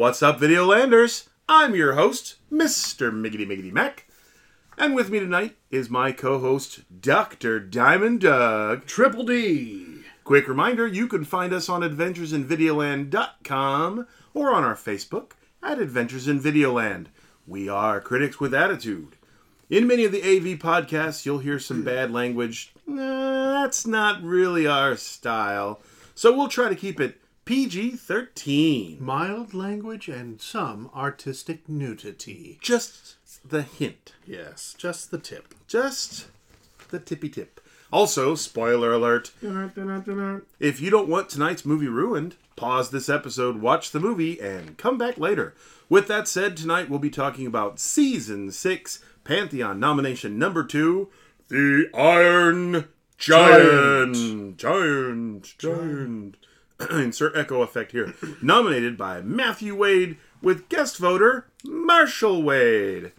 What's up, Videolanders? I'm your host, Mr. Miggity Miggity Mac. And with me tonight is my co host, Dr. Diamond Doug. Triple D. Quick reminder you can find us on adventuresinvideoland.com or on our Facebook at Adventures in Videoland. We are critics with attitude. In many of the AV podcasts, you'll hear some bad language. Nah, that's not really our style. So we'll try to keep it PG 13. Mild language and some artistic nudity. Just the hint. Yes, just the tip. Just the tippy tip. Also, spoiler alert if you don't want tonight's movie ruined, pause this episode, watch the movie, and come back later. With that said, tonight we'll be talking about Season 6 Pantheon nomination number 2 The Iron Giant. Giant. Giant. Insert echo effect here. Nominated by Matthew Wade with guest voter Marshall Wade.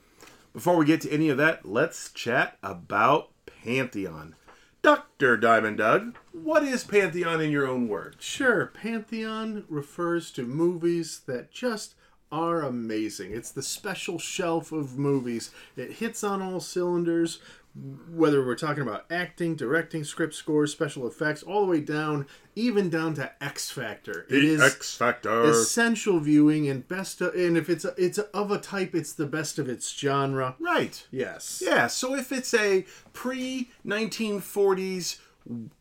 Before we get to any of that, let's chat about Pantheon. Dr. Diamond Doug, what is Pantheon in your own words? Sure, Pantheon refers to movies that just are amazing. It's the special shelf of movies. It hits on all cylinders, whether we're talking about acting, directing, script scores, special effects, all the way down, even down to X Factor. It is X Factor. essential viewing and best of, and if it's a, it's of a type, it's the best of its genre. Right. Yes. Yeah, so if it's a pre 1940s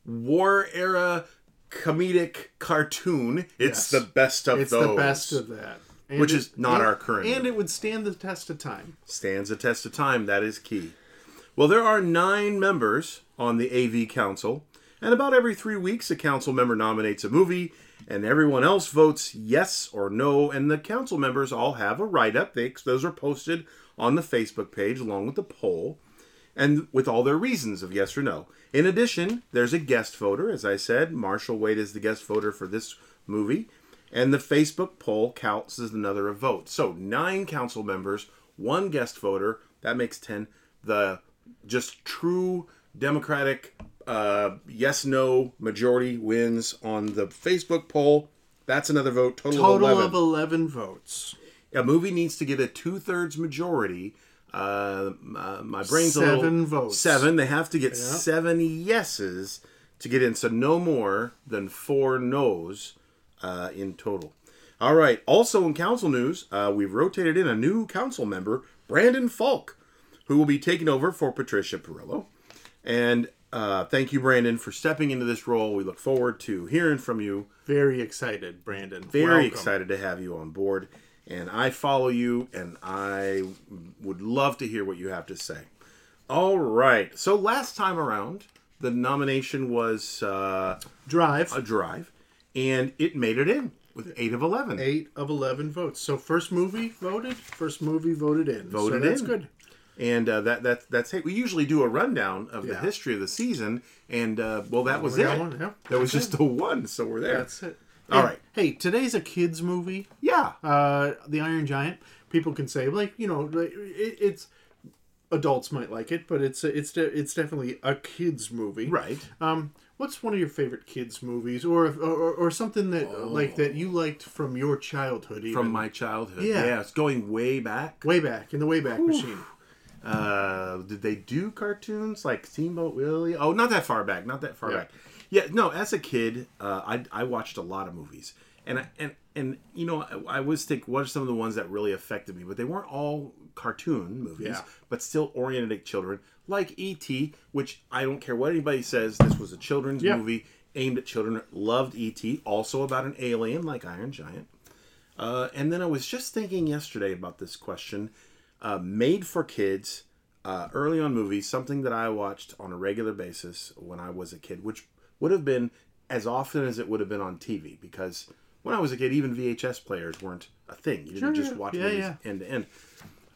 war era comedic cartoon, it's Yes. the best of It's those. the best of that. And Which it- is not our current And movie. it would stand the test of time. stands the test of time. That is key. Well, there are nine members on the AV Council, and about every three weeks, a council member nominates a movie, and everyone else votes yes or no. And the council members all have a write up. Those are posted on the Facebook page along with the poll, and with all their reasons of yes or no. In addition, there's a guest voter. As I said, Marshall Wade is the guest voter for this movie. And the Facebook poll counts as another vote. So nine council members, one guest voter. That makes ten. The just true democratic uh, yes no majority wins on the Facebook poll. That's another vote. Total, Total of eleven. of 11 votes. a movie needs to get a two thirds majority. Uh, uh, my brain's a Seven little votes. seven. They have to get seven yeses to get in, so no more than four no's uh, in total. All right. Also in council news, uh, we've rotated in a new council member, Brandon Falk, who will be taking over for Patricia Perillo. And uh, thank you, Brandon, for stepping into this role. We look forward to hearing from you Very excited, Brandon. very Welcome. excited to have you on board and i follow you and i would love to hear what you have to say all right so last time around the nomination was uh, Drive. a drive and it made it in with 8 of 11 Eight of 11 votes. So first movie voted, first movie voted in. Voted so that's in. good. And uh, that, that that's it we usually do a rundown of the history of the season and uh, well that was we it one, yeah. there was just the one so we're there That's it. All Hey- right. Hey, today's a kids movie. yeah Uh, the Iron Giant. People can say like you know like, it, it's adults might like it, but it's it's it's definitely a kids movie. right Um, what's one of your favorite kids movies, or or, or something that like that you liked from your childhood? Even? from my childhood Yeah. yeah it's going way back way back in the Wayback Machine. Uh, did they do cartoons like Steamboat Willie? Oh, not that far back. Not that far Yeah. back. Yeah, no. As a kid, uh, I I watched a lot of movies, and I, and and you know, I, I was think what are some of the ones that really affected me, but they weren't all cartoon movies, Yeah. but still oriented at children, like E.T., which I don't care what anybody says. This was a children's Yeah. movie aimed at children. Loved E.T. Also about an alien like Iron Giant. Uh, and then I was just thinking yesterday about this question. Uh, made for kids, uh, early on movies, something that I watched on a regular basis when I was a kid, which would have been as often as it would have been on TV, because when I was a kid, even VHS players weren't a thing. You didn't Sure, just watch Yeah, movies yeah. end to end.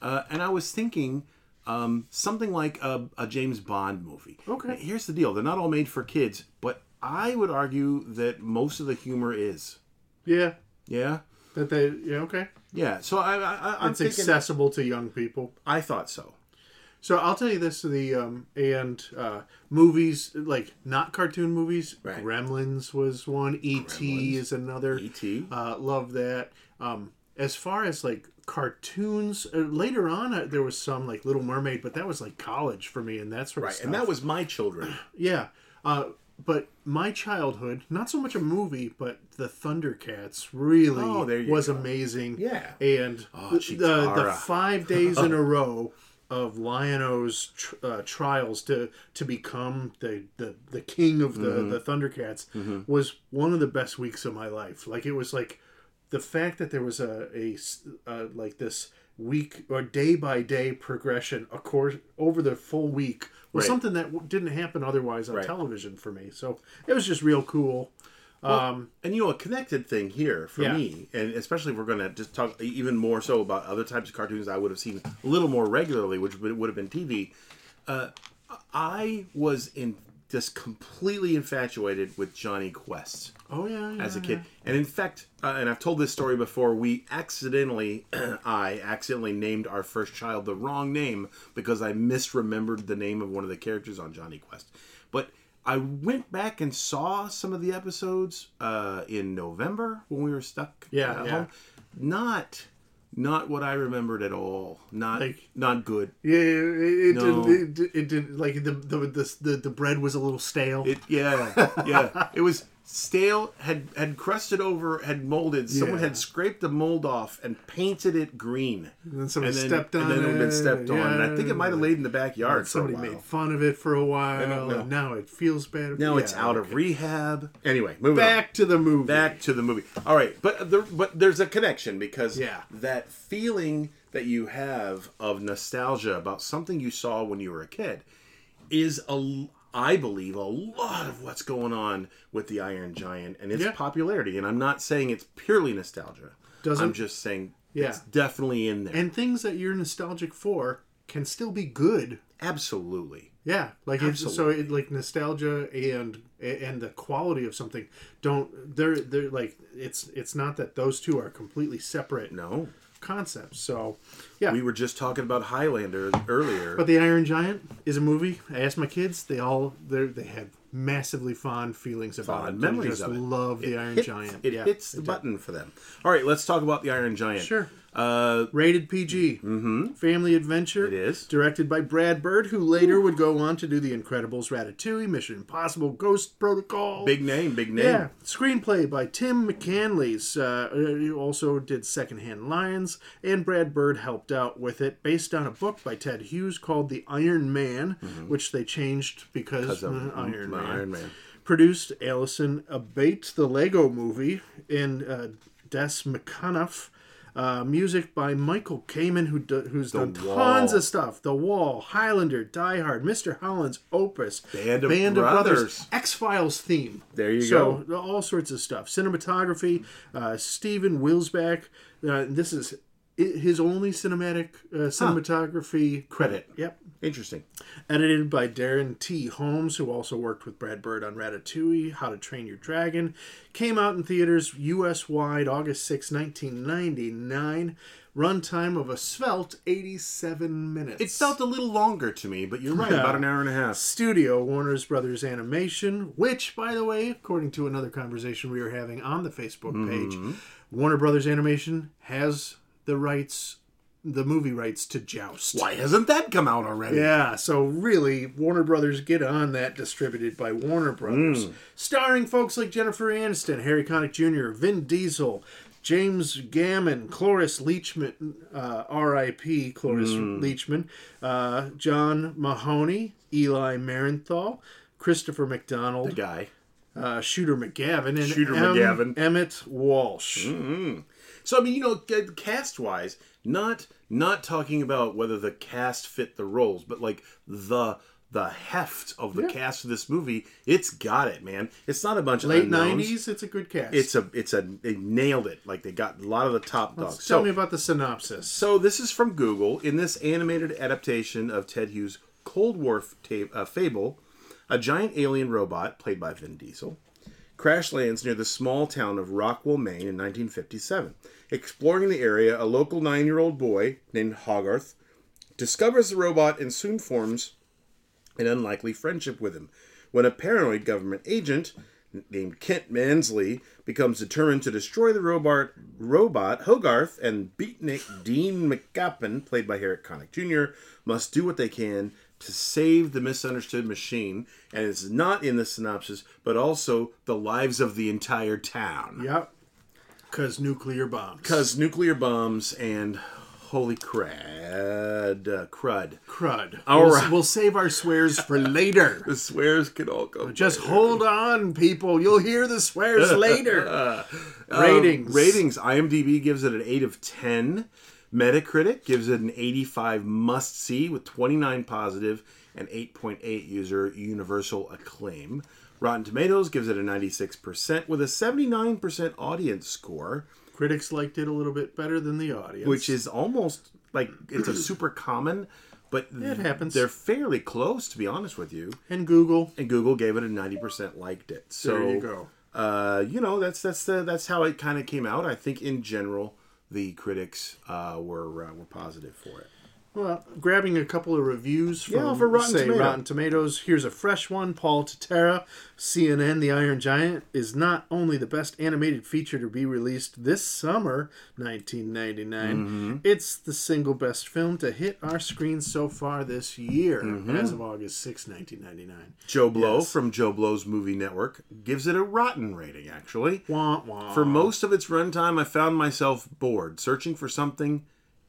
Uh, and I was thinking um, something like a, a James Bond movie. Okay. Here's the deal: they're not all made for kids, but I would argue that most of the humor is. Yeah, Yeah. that they yeah okay. Yeah. So I, I, I'm It's thinking. accessible to young people. I thought so. So I'll tell you this: the um, and uh, movies like not cartoon movies. Right. Gremlins was one. E.T. Is another. E.T.. Uh, love that. Um, as far as like cartoons, uh, later on uh, there was some like Little Mermaid, but that was like college for me and that's sort of Right, stuff. and that was my children. yeah. Uh, but my childhood, not so much a movie, but the Thundercats really Oh, was go. amazing. Yeah. And Oh, the, the, five days in a row of Lion-O's tr- uh, trials to to become the, the, the king of the, Mm-hmm. the Thundercats was one of the best weeks of my life. Like it was like the fact that there was a uh, like this week or day by day progression of course over the full week was Right. something that didn't happen otherwise on Right. television for me so it was just real cool um And you know, a connected thing here for Yeah. me, and especially if we're going to just talk even more so about other types of cartoons I would have seen a little more regularly, which would, would have been TV. Uh, I was in just completely infatuated with Jonny Quest oh yeah, yeah as a kid, and in fact, uh, and I've told this story before. We accidentally, I accidentally named our first child the wrong name because I misremembered the name of one of the characters on Jonny Quest, but. I went back and saw some of the episodes uh, in November when we were stuck Yeah, at yeah. home. Not, not what I remembered at all. Not, Like- not good. yeah it, it, No. did, it, it did like the the, the the the bread was a little stale It, yeah, yeah. It was stale. Had had crusted over. Had molded. Someone Yeah. had scraped the mold off and painted it green. and then somebody and then, stepped on it. and then it had been stepped on. And I think it might have laid in the backyard somebody made fun of it for a while and now it feels bad now it's out okay. of rehab. Anyway, moving on. back to the movie back to the movie. All right, but there, but there's a connection because Yeah. that feeling that you have of nostalgia about something you saw when you were a kid is a I believe a lot of what's going on with the Iron Giant and its Yeah. popularity. And I'm not saying it's purely nostalgia. Doesn't- I'm just saying Yeah. it's definitely in there. and things that you're nostalgic for can still be good Absolutely. Yeah, like it's so it, like nostalgia and and the quality of something don't they're they're like it's it's not that those two are completely separate No. Concepts. So yeah, We were just talking about Highlander earlier. but the Iron Giant is a movie. I asked my kids; they all they they had massively fond feelings about Fond it. They memories just of it. love the Iron Giant. It yeah, hits the they button for them. All right, let's talk about the Iron Giant. Sure. Uh, Rated PG. Mm-hmm. Family adventure. It is. Directed by Brad Bird, who later would go on to do The Incredibles, Ratatouille, Mission Impossible, Ghost Protocol. big name, big name. Yeah, screenplay by Tim McCanlies. Uh, he also did Secondhand Lions, and Brad Bird helped out with it, based on a book by Ted Hughes called The Iron Man, which they changed because Mm-hmm. Of uh, Iron the Man. Iron Man. Produced Allison Abate, the Lego Movie, and uh, Des McAnuff. Uh, music by Michael Kamen, who do, who's done Wall. tons of stuff. The Wall, Highlander, Die Hard, Mr. Holland's Opus, Band of Brothers. X Files theme. There you go. so, all sorts of stuff. Cinematography, uh, Steven Wilzbach. Uh, this is his only cinematic uh, cinematography credit. Yep. Interesting. Edited by Darren T. Holmes, who also worked with Brad Bird on Ratatouille, How to Train Your Dragon. Came out in theaters US wide August 6, 1999. Runtime of a svelte 87 minutes. It felt a little longer to me, but you're right, about an hour and a half. Studio Warner's Brothers Animation, which, by the way, according to another conversation we were having on the Facebook page, Mm-hmm. Warner Brothers Animation has the rights, the movie rights to Joust. Why hasn't that come out already? Yeah, so really, Warner Brothers get on that, distributed by Warner Brothers. Starring folks like Jennifer Aniston, Harry Connick Jr., Vin Diesel, James Gammon, Cloris Leachman, uh, R.I.P. Cloris Leachman, uh, John Mahoney, Eli Marienthal, Christopher McDonald, Guy. uh, Shooter McGavin, and Shooter M- McGavin. Emmett Walsh. So I mean, you know, cast wise, not not talking about whether the cast fit the roles, but like the the heft of the Yeah. cast of this movie, it's got it, man. It's not a bunch of Late '90s, it's a good cast. It's a it's a they nailed it. Like they got a lot of the top dogs. Tell so me about the synopsis. So this is from Google. In this animated adaptation of Ted Hughes' Cold War f- ta- uh, fable, a giant alien robot, played by Vin Diesel, crash lands near the small town of Rockwell, Maine in 1957. Exploring the area, a local nine-year-old boy named Hogarth discovers the robot and soon forms an unlikely friendship with him. When a paranoid government agent named Kent Mansley becomes determined to destroy the robot, robot Hogarth, and beatnik Dean McCoppin, played by Harry Connick Jr., must do what they can to save the misunderstood machine. And it's not in the synopsis, but also the lives of the entire town. Yep. Because nuclear bombs. Because nuclear bombs and holy crud, uh, crud. crud. All we'll, right. we'll save our swears for later. The swears could all go. Just hold on, people. You'll hear the swears later. ratings. Um, ratings. IMDb gives it an 8 of 10. Metacritic gives it an 85 must see with 29 positive and 8.8 user universal acclaim. Rotten Tomatoes gives it a 96% with a 79% audience score, Critics liked it a little bit better than the audience. which is almost like it's a super common, but It happens. they're fairly close to be honest with you. and Google. And Google gave it a 90% liked it. So There you go. uh, you know that's that's the that's how it kind of came out. I think in general the critics uh, were uh, were positive for it. Well, grabbing a couple of reviews from Yeah, for Rotten say, Tomato. Rotten Tomatoes. Here's a fresh one. Paul Tatara, CNN, The Iron Giant, is not only the best animated feature to be released this summer, 1999, Mm-hmm. it's the single best film to hit our screens so far this year, Mm-hmm. as of August 6, 1999. Joe Blow Yes. from Joe Blow's Movie Network gives it a rotten rating. Actually, Wah, wah. for most of its runtime, I found myself bored, searching for something,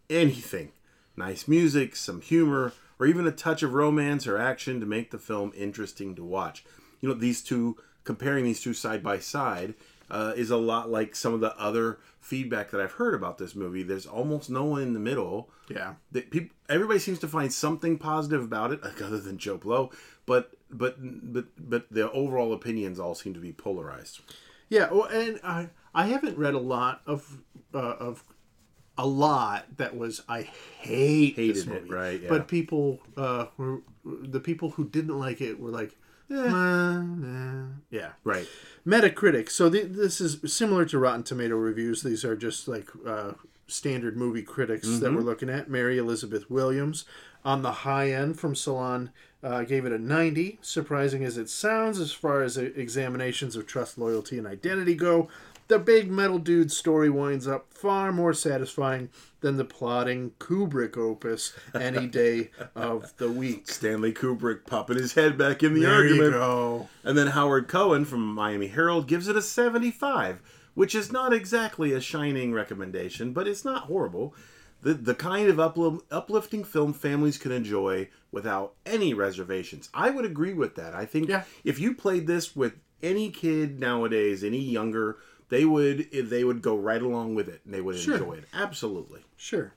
anything, nice music, some humor, or even a touch of romance or action to make the film interesting to watch. You know, these two comparing these two side by side uh, is a lot like some of the other feedback that I've heard about this movie. There's almost no one in the middle. Yeah. That people, everybody seems to find something positive about it, like other than Joe Blow. But but but but the overall opinions all seem to be polarized. Yeah, well, and I I haven't read a lot of uh, of a lot that was I hate this Hated it, movie. right, yeah. But people uh, were the people who didn't like it were like, eh, eh, yeah. Right. Metacritic. So th- this is similar to Rotten Tomato reviews. These are just like uh, standard movie critics that Mm-hmm. we're looking at. Mary Elizabeth Williams on the high end from Salon uh, gave it a 90. Surprising as it sounds, as far as examinations of trust, loyalty, and identity go, the big metal dude story winds up far more satisfying than the plotting Kubrick opus any day of the week. Stanley Kubrick popping his head back in the There argument. you go. And then Howard Cohen from Miami Herald gives it a 75, which is not exactly a shining recommendation, but it's not horrible. The, the kind of uplo- uplifting film families can enjoy without any reservations. I would agree with that. I think Yeah. if you played this with any kid nowadays, any younger, they would they would go right along with it and they would Sure. enjoy it. Absolutely. Sure.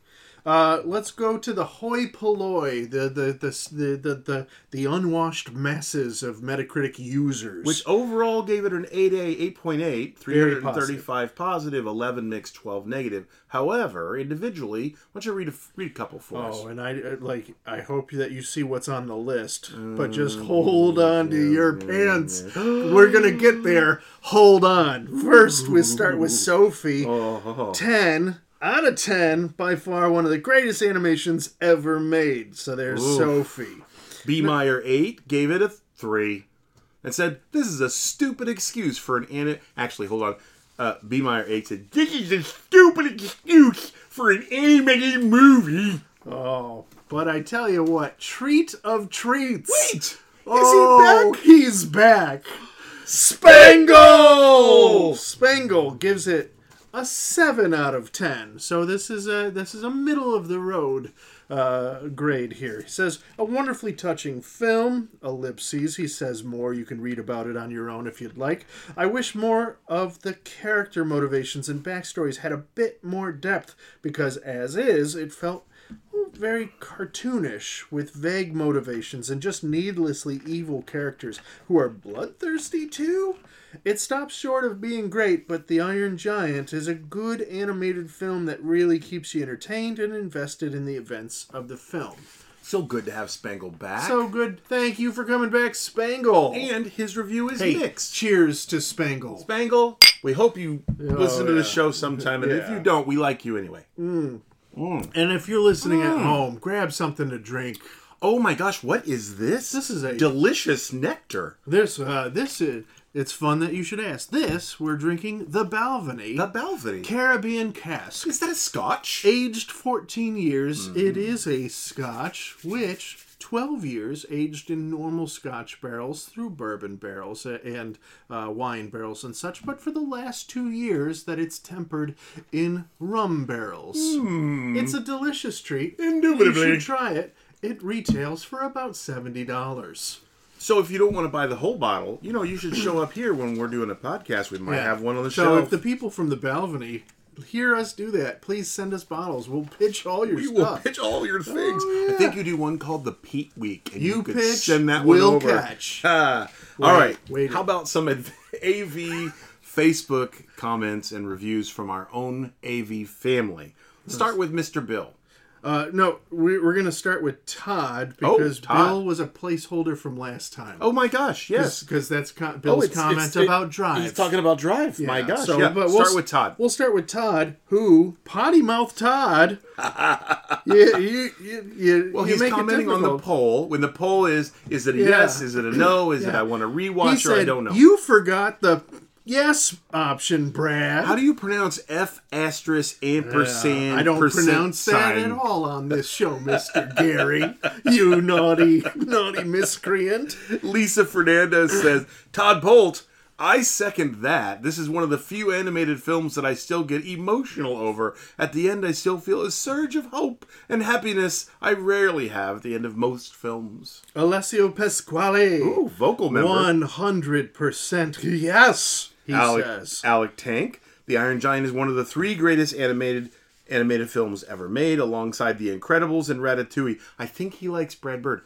Uh, let's go to the hoi polloi, the the, the the the the the unwashed masses of Metacritic users. Which overall gave it an 8A, 8.8, 335 positive, 11 mixed, 12 negative. However, individually, why don't you read a, read a couple for us? oh, and I uh, like I hope that you see what's on the list, but just hold on to your pants. We're gonna get there. Hold on. First, we start with Sophie. Oh, Ten out of ten, by far one of the greatest animations ever made. So there's Oof. Sophie. B. Meyer 8 gave it a 3 and said, This is a stupid excuse for an anim. Actually, hold on. Uh, B. Meyer 8 said, This is a stupid excuse for an animated movie. Oh, but I tell you what, treat of treats. Wait! Oh, is he back? he's back. Spangle. Spangle gives it a seven out of ten. So this is a this is a middle of the road uh, grade here. He says a wonderfully touching film. Ellipses. He says more. You can read about it on your own if you'd like. I wish more of the character motivations and backstories had a bit more depth because as is, it felt very cartoonish with vague motivations and just needlessly evil characters who are bloodthirsty too. It stops short of being great, but The Iron Giant is a good animated film that really keeps you entertained and invested in the events of the film. So good to have Spangle back. So good. Thank you for coming back, Spangle. and his review is hey, mixed. cheers to Spangle. Spangle, we hope you oh, listen to the show sometime, and if you don't, we like you anyway. Mm. Mm. And if you're listening at mm. home, grab something to drink. Oh my gosh, what is this? This is a- delicious nectar. This uh, this is It's fun that you should ask. This, we're drinking the Balvenie The Balvenie. Caribbean Cask. Is that a scotch? Aged 14 years, Mm-hmm. it is a scotch, which 12 years aged in normal scotch barrels through bourbon barrels and uh, wine barrels and such, but for the last two years that it's tempered in rum barrels. It's a delicious treat. Indubitably. You should try it. It retails for about $70. So if you don't want to buy the whole bottle, you know, you should show up here when we're doing a podcast. We might Yeah. have one on the show. so shelf. if the people from the Balvenie hear us do that, please send us bottles. We'll pitch all your we will pitch all your things. Oh, yeah. I think you do one called the Peat Week. And you, You pitch, send that we'll one over. catch. Ah. all right. wait. How about some AV Facebook comments and reviews from our own AV family? Let's start with Mr. Bill. Uh, no, we, we're going to start with Todd Oh, because Todd. Bill was a placeholder from last time. Oh my gosh, yes. because that's co- Oh, Bill's it's- comment it's- it- about drive. He's talking about drive. My gosh. so- yeah. but we'll Start with Todd. We'll start with Todd, who potty mouth Todd. yeah, you, you, you, Well, you he's commenting on the poll. When the poll is, is it a Yeah. yes? Is it a no? Is it I want to He rewatch or said, I don't know? You forgot the yes option, Brad. How do you pronounce F asterisk ampersand? I don't pronounce that at all on this show, Mister Gary. You naughty, naughty miscreant. Lisa Fernandez says, Todd Bolt, I second that. This is one of the few animated films that I still get emotional over. At the end, I still feel a surge of hope and happiness I rarely have at the end of most films. Alessio Pasquale. Ooh, vocal member. One hundred percent yes. He Alec, says. Alec Tank. The Iron Giant is one of the three greatest animated animated films ever made, alongside The Incredibles and Ratatouille. I think he likes Brad Bird.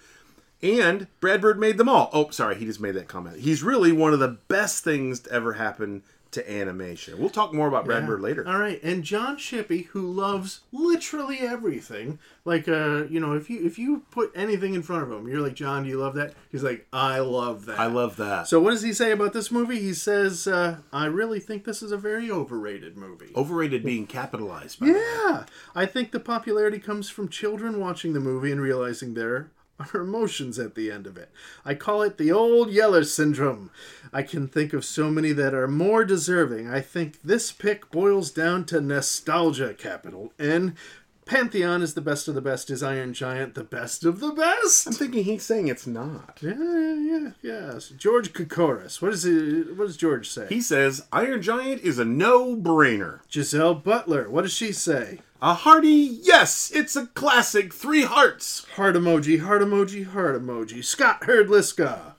And Brad Bird made them all. Oh, sorry, he just made that comment. He's really one of the best things to ever happen to animation. We'll talk more about Brad Yeah. Bird later. All right, and John Shippey, who loves literally everything, like uh, you know, if you if you put anything in front of him, you're like, John, do you love that? He's like, I love that. I love that. So what does he say about this movie? He says, uh, I really think this is a very overrated movie. Overrated being capitalized. By that. Yeah, I think the popularity comes from children watching the movie and realizing there are emotions at the end of it. I call it the old Yeller syndrome. I can think of so many that are more deserving. I think this pick boils down to nostalgia, capital N. Pantheon is the best of the best. Is Iron Giant the best of the best? I'm thinking he's saying it's not. Yeah, yeah, yeah, yes. George Kokoris. What does he, What does George say? He says Iron Giant is a no-brainer. Giselle Butler. What does she say? A hearty yes. It's a classic. Three hearts. Heart emoji, heart emoji, heart emoji. Scott Herdliska.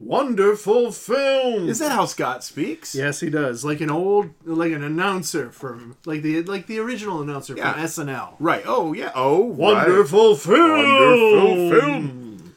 Wonderful film. Is that how Scott speaks? Yes, he does. Like an old, like an announcer from, like the like the original announcer Yeah. from SNL. Right. Oh, yeah. Oh, right. Wonderful film. Wonderful film.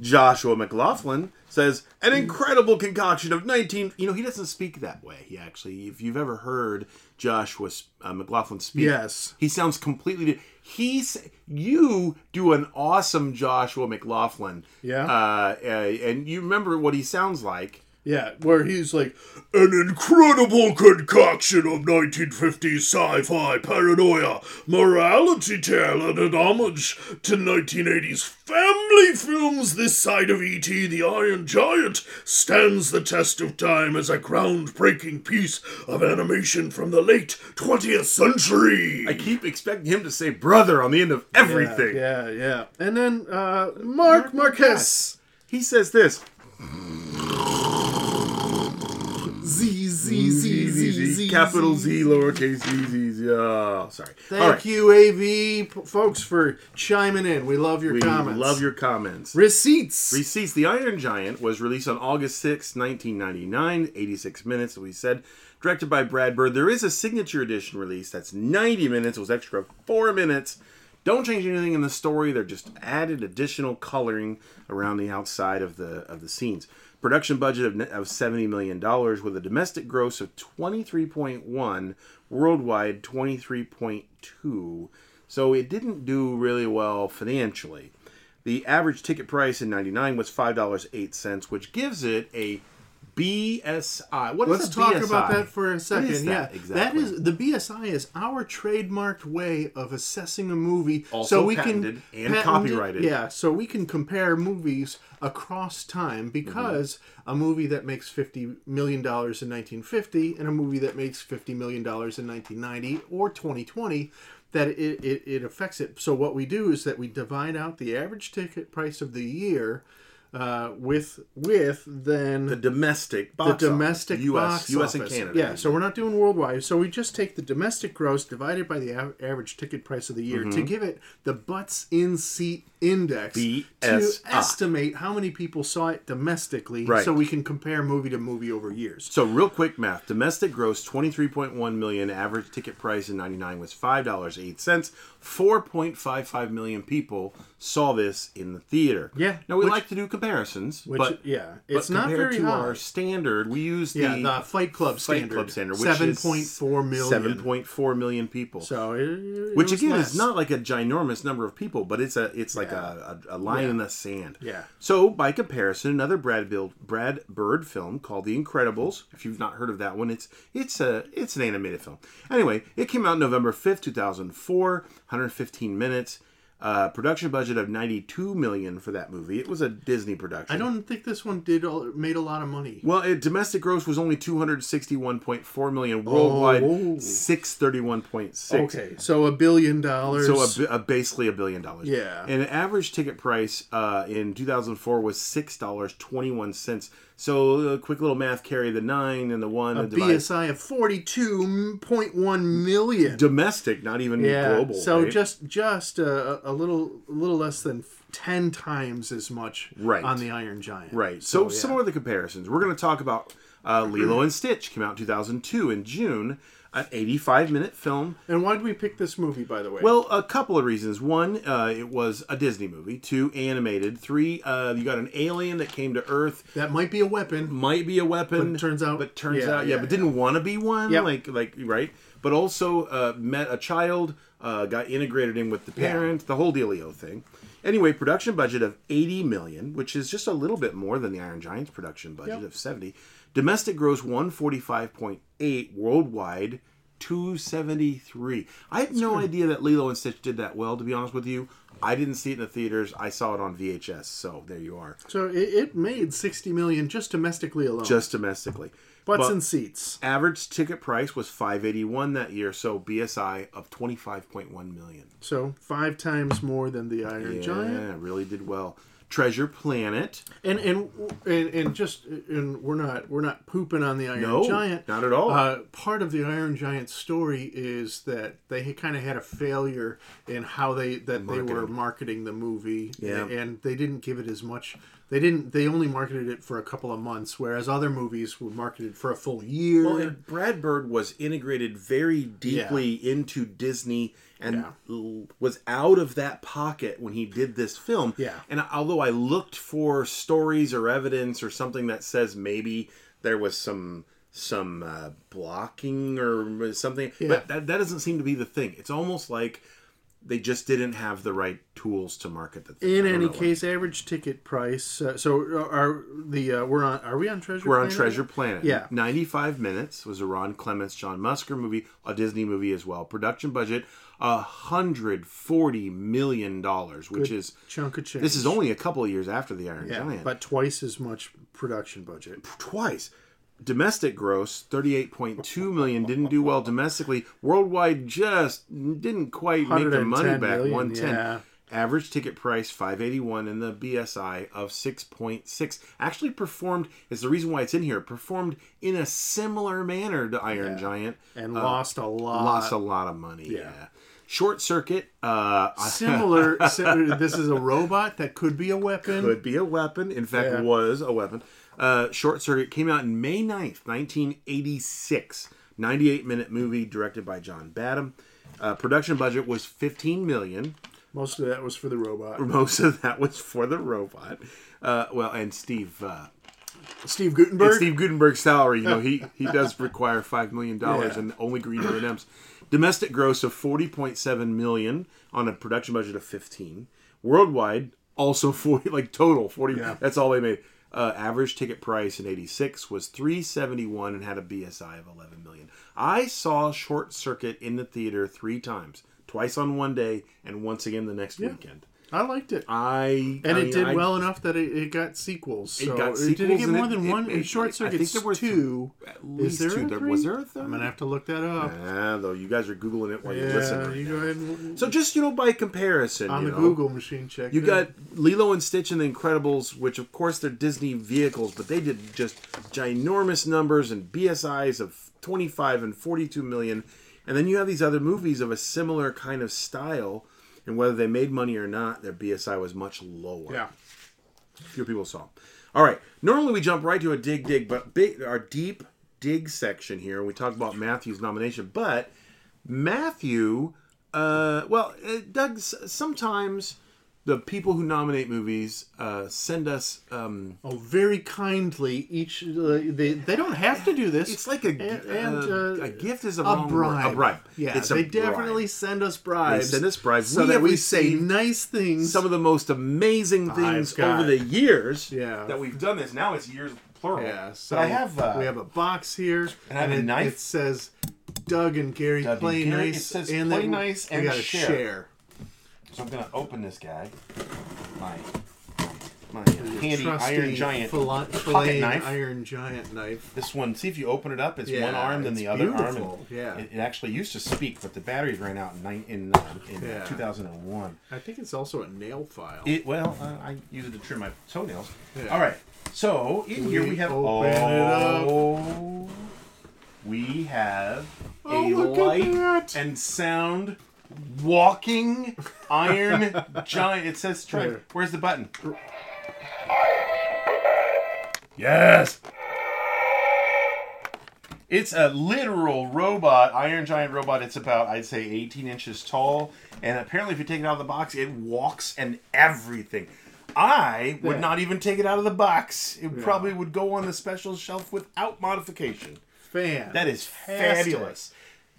Joshua McLaughlin says an incredible concoction of 19 you know he doesn't speak that way he actually if you've ever heard joshua uh, mclaughlin speak Yes. he sounds completely he's you do an awesome joshua mclaughlin Yeah. uh, uh, and you remember what he sounds like Yeah, where he's like, An incredible concoction of 1950s sci-fi paranoia, morality tale, and an homage to 1980s family films. This side of E.T. the Iron Giant stands the test of time as a groundbreaking piece of animation from the late 20th century. i keep expecting him to say brother on the end of everything yeah, yeah. And then uh, Mark Marquez. he says this Z Z Z Z capital Z, lowercase z, z, z. Oh, sorry. Thank you, AV folks, for chiming in. We love your We comments. love your comments. receipts. Receipts. The Iron Giant was released on August 6, 1999, 86 minutes, we said. Directed by Brad Bird. There is a signature edition release that's 90 minutes. It was extra four minutes. Don't change anything in the story. They're just added additional coloring around the outside of the of the scenes. Production budget of, of 70 million dollars with a domestic gross of 23.1, worldwide 23.2. So it didn't do really well financially. The average ticket price in 99 was $5.08, which gives it a BSI. What is Let's talk BSI? about that for a second. is yeah, exactly? that is the BSI is our trademarked way of assessing a movie, Also so we patented can and copyrighted. Yeah, so we can compare movies across time because mm-hmm. a movie that makes fifty million dollars in nineteen fifty and a movie that makes fifty million dollars in nineteen ninety or twenty twenty. That it, it, it affects it. So what we do is that we divide out the average ticket price of the year uh, with with then the domestic the domestic office. US, box US office. and Canada. Yeah, so we're not doing worldwide. So we just take the domestic gross divided by the av- average ticket price of the year Mm-hmm. to give it the butts in seat index to estimate how many people saw it domestically, Right. so we can compare movie to movie over years. So real quick math: domestic gross twenty three point one million. Average ticket price in ninety nine was five dollars eight cents. Four point five five million people saw this in the theater. Yeah, Now we which- like to do comparisons, Which but yeah, but it's not compared very to high. our standard, we use the, yeah, the Fight Club Fight standard, Club standard, which seven is point four million. Seven point four million people. So it, it which again less. is not like a ginormous number of people, but it's a it's like a, a, a line in the sand. Yeah. So by comparison, another Brad Bill, Brad Bird film called The Incredibles. If you've not heard of that one, it's it's a it's an animated film. Anyway, it came out November fifth, two thousand four. 115 minutes. Uh, production budget of 92 million for that movie. It was a Disney production. I don't think this one did all, made a lot of money. Well, it, domestic gross was only 261.4 million. Worldwide, Oh. 631.6. Okay, so a billion dollars. So a, a basically a billion dollars. Yeah. And an average ticket price uh, in 2004 was six dollars twenty one cents. So a quick little math: carry the nine and the one. a BSI of forty-two point one million. domestic, not even yeah. global. so right? just just a, a little a little less than ten times as much Right. on the Iron Giant. right. So, yeah. some of the comparisons. We're going to talk about uh, Lilo and Stitch. Came out in 2002 in June. An 85 minute film. And why did we pick this movie, by the way? Well, a couple of reasons. One, uh, it was a Disney movie. Two, animated. Three, uh, you got an alien that came to Earth that might be a weapon. might be a weapon. But turns out- but turns yeah, out, yeah, yeah, but didn't want to be one. Yep. Like, like right. But also uh, met a child, uh, got integrated in with the parent, the whole dealio thing. Anyway, production budget of eighty million, which is just a little bit more than the Iron Giant's production budget Yep. of seventy. Domestic gross one forty five point eight worldwide. 273. I had no idea that Lilo and Stitch did that well, to be honest with you. I didn't see it in the theaters. I saw it on VHS, so there you are. So it, it made sixty million just domestically alone. Just domestically. butts but- and seats. Average ticket price was 581 that year, so BSI of 25.1 million. So five times more than the Iron Giant. Yeah, really did well. Treasure Planet. And and and and just and we're not we're not pooping on the Iron No, Giant. not at all. Uh, part of the Iron Giant story is that they kind of had a failure in how they that they were marketing the movie. Yeah. and they didn't give it as much. They didn't. They only marketed it for a couple of months, whereas other movies were marketed for a full year. Well, and Brad Bird was integrated very deeply into Disney and Yeah. l- was out of that pocket when he did this film. Yeah. And although I looked for stories or evidence or something that says maybe there was some some uh, blocking or something, but that, that doesn't seem to be the thing. It's almost like they just didn't have the right tools to market the thing. In any case, average ticket price. Uh, so are the uh, we're on? Are we on Treasure? We're on Treasure Planet. Yeah. 95 minutes was a Ron Clements, John Musker movie, a Disney movie as well. Production budget, $140 million, which is, Chunk of change. this is only a couple of years after The Iron yeah, Giant. but twice as much production budget. twice. Domestic gross, 38.2 million, didn't do well domestically. Worldwide just didn't quite make the money back, million, 110. yeah. Average ticket price 581 and the BSI of 6.6 actually performed is the reason why it's in here. Performed in a similar manner to Iron Giant and lost a lot. lost a lot of money. Yeah. Short Circuit uh Similar. si- this is a robot that could be a weapon. could be a weapon. In fact, Yeah. was a weapon. Uh, Short Circuit came out in May 9th, 1986. 98 minute movie directed by John Badham. Uh, production budget was 15 million. Most of that was for the robot. Most of that was for the robot. Uh, well, and Steve uh, Steve Guttenberg. Steve Guttenberg's salary, you know, he he does require five million dollars Yeah. and only green M M's. Domestic gross of forty point seven million on a production budget of fifteen. Worldwide, also forty, like total forty. Yeah. That's all they made. Uh, average ticket price in 86 was 371 and had a BSI of 11 million. I saw Short Circuit in the theater three times, twice on one day and once again the next weekend. I liked it. I And I it mean, did I- well enough that it, it got sequels. It So got did it get more it- than it- one? it- Short I think there were two. At Is least there two. a There-? Was there a third? I'm gonna have to look that up. Ah, though you guys are googling it while you yeah, listen. right you now. go ahead and, So just you know, by comparison, on you the know, Google machine. Check. You got Lilo and Stitch and the Incredibles, which of course they're Disney vehicles, but they did just ginormous numbers and BSIs of 25 and 42 million. And then you have these other movies of a similar kind of style, and whether they made money or not, their BSI was much lower. yeah. Fewer people saw. All right. Normally we jump right to a dig dig, but big our deep dig section here, and we talk about Matthew's nomination. But Matthew, uh, well, uh, Doug, sometimes the people who nominate movies uh, send us. Um, Oh, very kindly. Each uh, they they don't have to do this. it's like a and, and, uh, uh, a gift is a, a bribe. A bribe. Yeah, it's they bribe. definitely send us bribes. They send us bribes. so We that we say nice things. some of the most amazing things over the years Yeah. that we've done this. Now it's years plural. yeah. So but I have. Uh, we have a box here, and I have a it, knife. It says Doug and Gary Doug and play Gary. nice. It says and play nice we and gotta share. share. So I'm gonna open this guy. My my handy iron giant fila- pocket knife. Iron giant knife. This one, see if you open it up, it's one arm then the other arm. beautiful, And yeah. It, it actually used to speak, but the batteries ran out in nine, in, uh, in Yeah. 2001. I think it's also a nail file. It well, uh, I use it to trim my toenails. Yeah. All right. So in here We we have open it up. oh, we have Oh, a light and sound walking iron giant. It says try. Here. Where's the button? Yes. It's a literal robot, Iron Giant robot. It's about, I'd say, 18 inches tall. And apparently, if you take it out of the box, it walks and everything. I would Yeah. not even take it out of the box. It probably would go on the special shelf without modification. Fan. That is Fantastic. fabulous.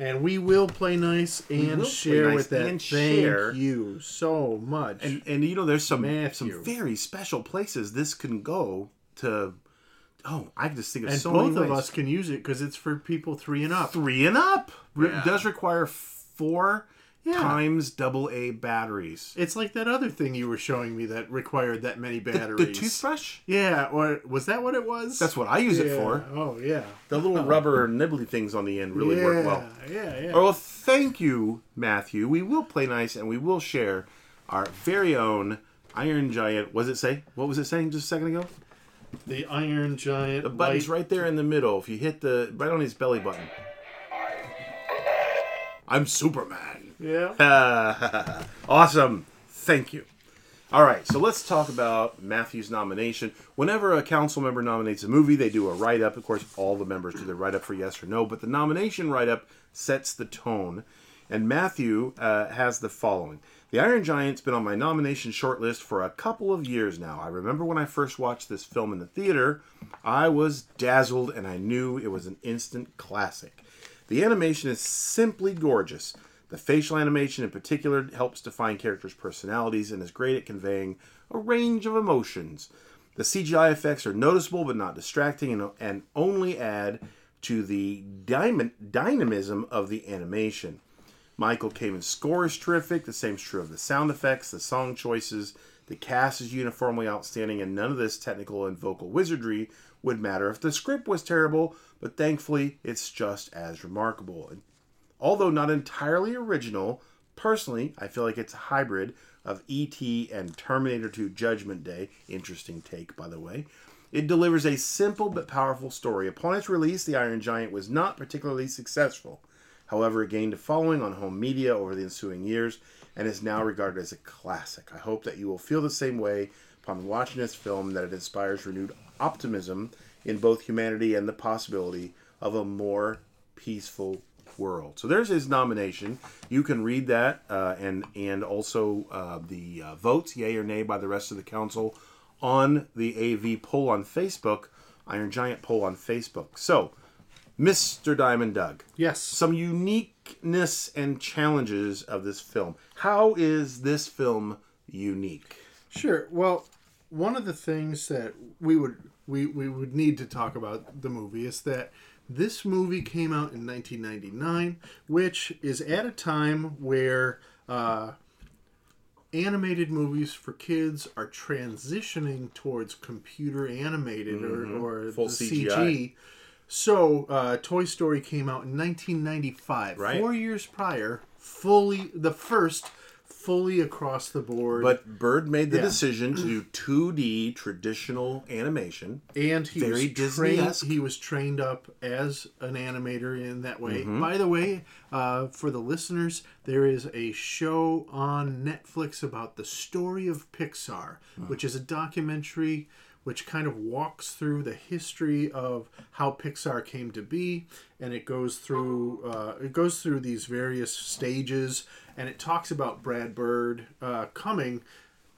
And we will play nice and will share nice with that. and Thank share. you so much. And and you know, there's some Matthew. some very special places this can go to. Oh, I can just think of And so both many of ways. us can use it because it's for people three and up. three and up. Re- Yeah. Does require four Yeah. times double A batteries. It's like that other thing you were showing me that required that many batteries. the toothbrush. Yeah, or was that what it was? That's what I use it for. Oh yeah. The little oh. rubber nibbly things on the end really yeah, work well. Yeah, yeah. Oh, well, thank you, Matthew. We will play nice and we will share our very own Iron Giant. Was it say? What was it saying just a second ago? The Iron Giant. The button's light- right there in the middle. If you hit the right on his belly button. I'm Superman. Yeah. awesome. Thank you. All right, so let's talk about Matthew's nomination. Whenever a council member nominates a movie, they do a write up. Of course, all the members do their write up for yes or no, but the nomination write up sets the tone. And Matthew uh, has the following The Iron Giant's been on my nomination shortlist for a couple of years now. I remember when I first watched this film in the theater, I was dazzled and I knew it was an instant classic. The animation is simply gorgeous. The facial animation in particular helps define characters' personalities and is great at conveying a range of emotions. The CGI effects are noticeable but not distracting and, and only add to the dyma- dynamism of the animation. Michael Kamen's score is terrific. The same is true of the sound effects, the song choices. The cast is uniformly outstanding, and none of this technical and vocal wizardry would matter if the script was terrible, but thankfully it's just as remarkable. And although not entirely original, personally, I feel like it's a hybrid of E.T. and Terminator 2 Judgment Day. Interesting take, by the way. It delivers a simple but powerful story. Upon its release, The Iron Giant was not particularly successful. However, it gained a following on home media over the ensuing years and is now regarded as a classic. I hope that you will feel the same way upon watching this film, that it inspires renewed optimism in both humanity and the possibility of a more peaceful world. So there's his nomination. You can read that uh, and and also uh, the uh, votes, yay or nay, by the rest of the council on the AV poll on Facebook, Iron Giant poll on Facebook. So, Mr. Diamond Doug, Yes. some uniqueness and challenges of this film. How is this film unique? Sure. Well, one of the things that we would we, we would need to talk about the movie is that this movie came out in 1999, which is at a time where uh, animated movies for kids are transitioning towards computer animated or, or Mm-hmm. Full the CGI. CG. So, uh, Toy Story came out in 1995, Right. four years prior, fully the first fully across the board. But Bird made the Yeah. decision to do 2D traditional animation. and he Very was trained. Disney-esque. He was trained up as an animator in that way. Mm-hmm. By the way, uh, for the listeners, there is a show on Netflix about the story of Pixar, which is a documentary which kind of walks through the history of how Pixar came to be, and it goes through uh, it goes through these various stages, and it talks about Brad Bird uh, coming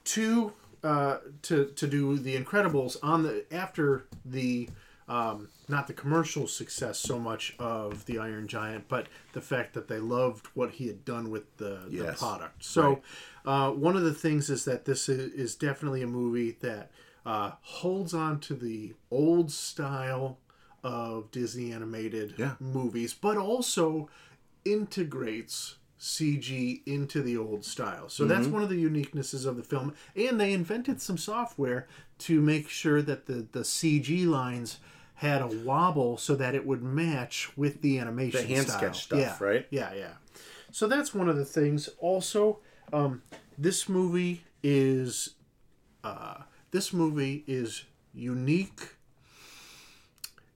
to uh, to to do the Incredibles on the after the um, not the commercial success so much of the Iron Giant, but the fact that they loved what he had done with the, the product. So uh, one of the things is that this is, is definitely a movie that uh, holds on to the old style of Disney animated Yeah. movies, but also integrates CG into the old style. So that's one of the uniquenesses of the film. And they invented some software to make sure that the, the CG lines had a wobble so that it would match with the animation The hand style. sketch stuff, yeah. right? Yeah, yeah. So that's one of the things. Also, um, this movie is uh, this movie is unique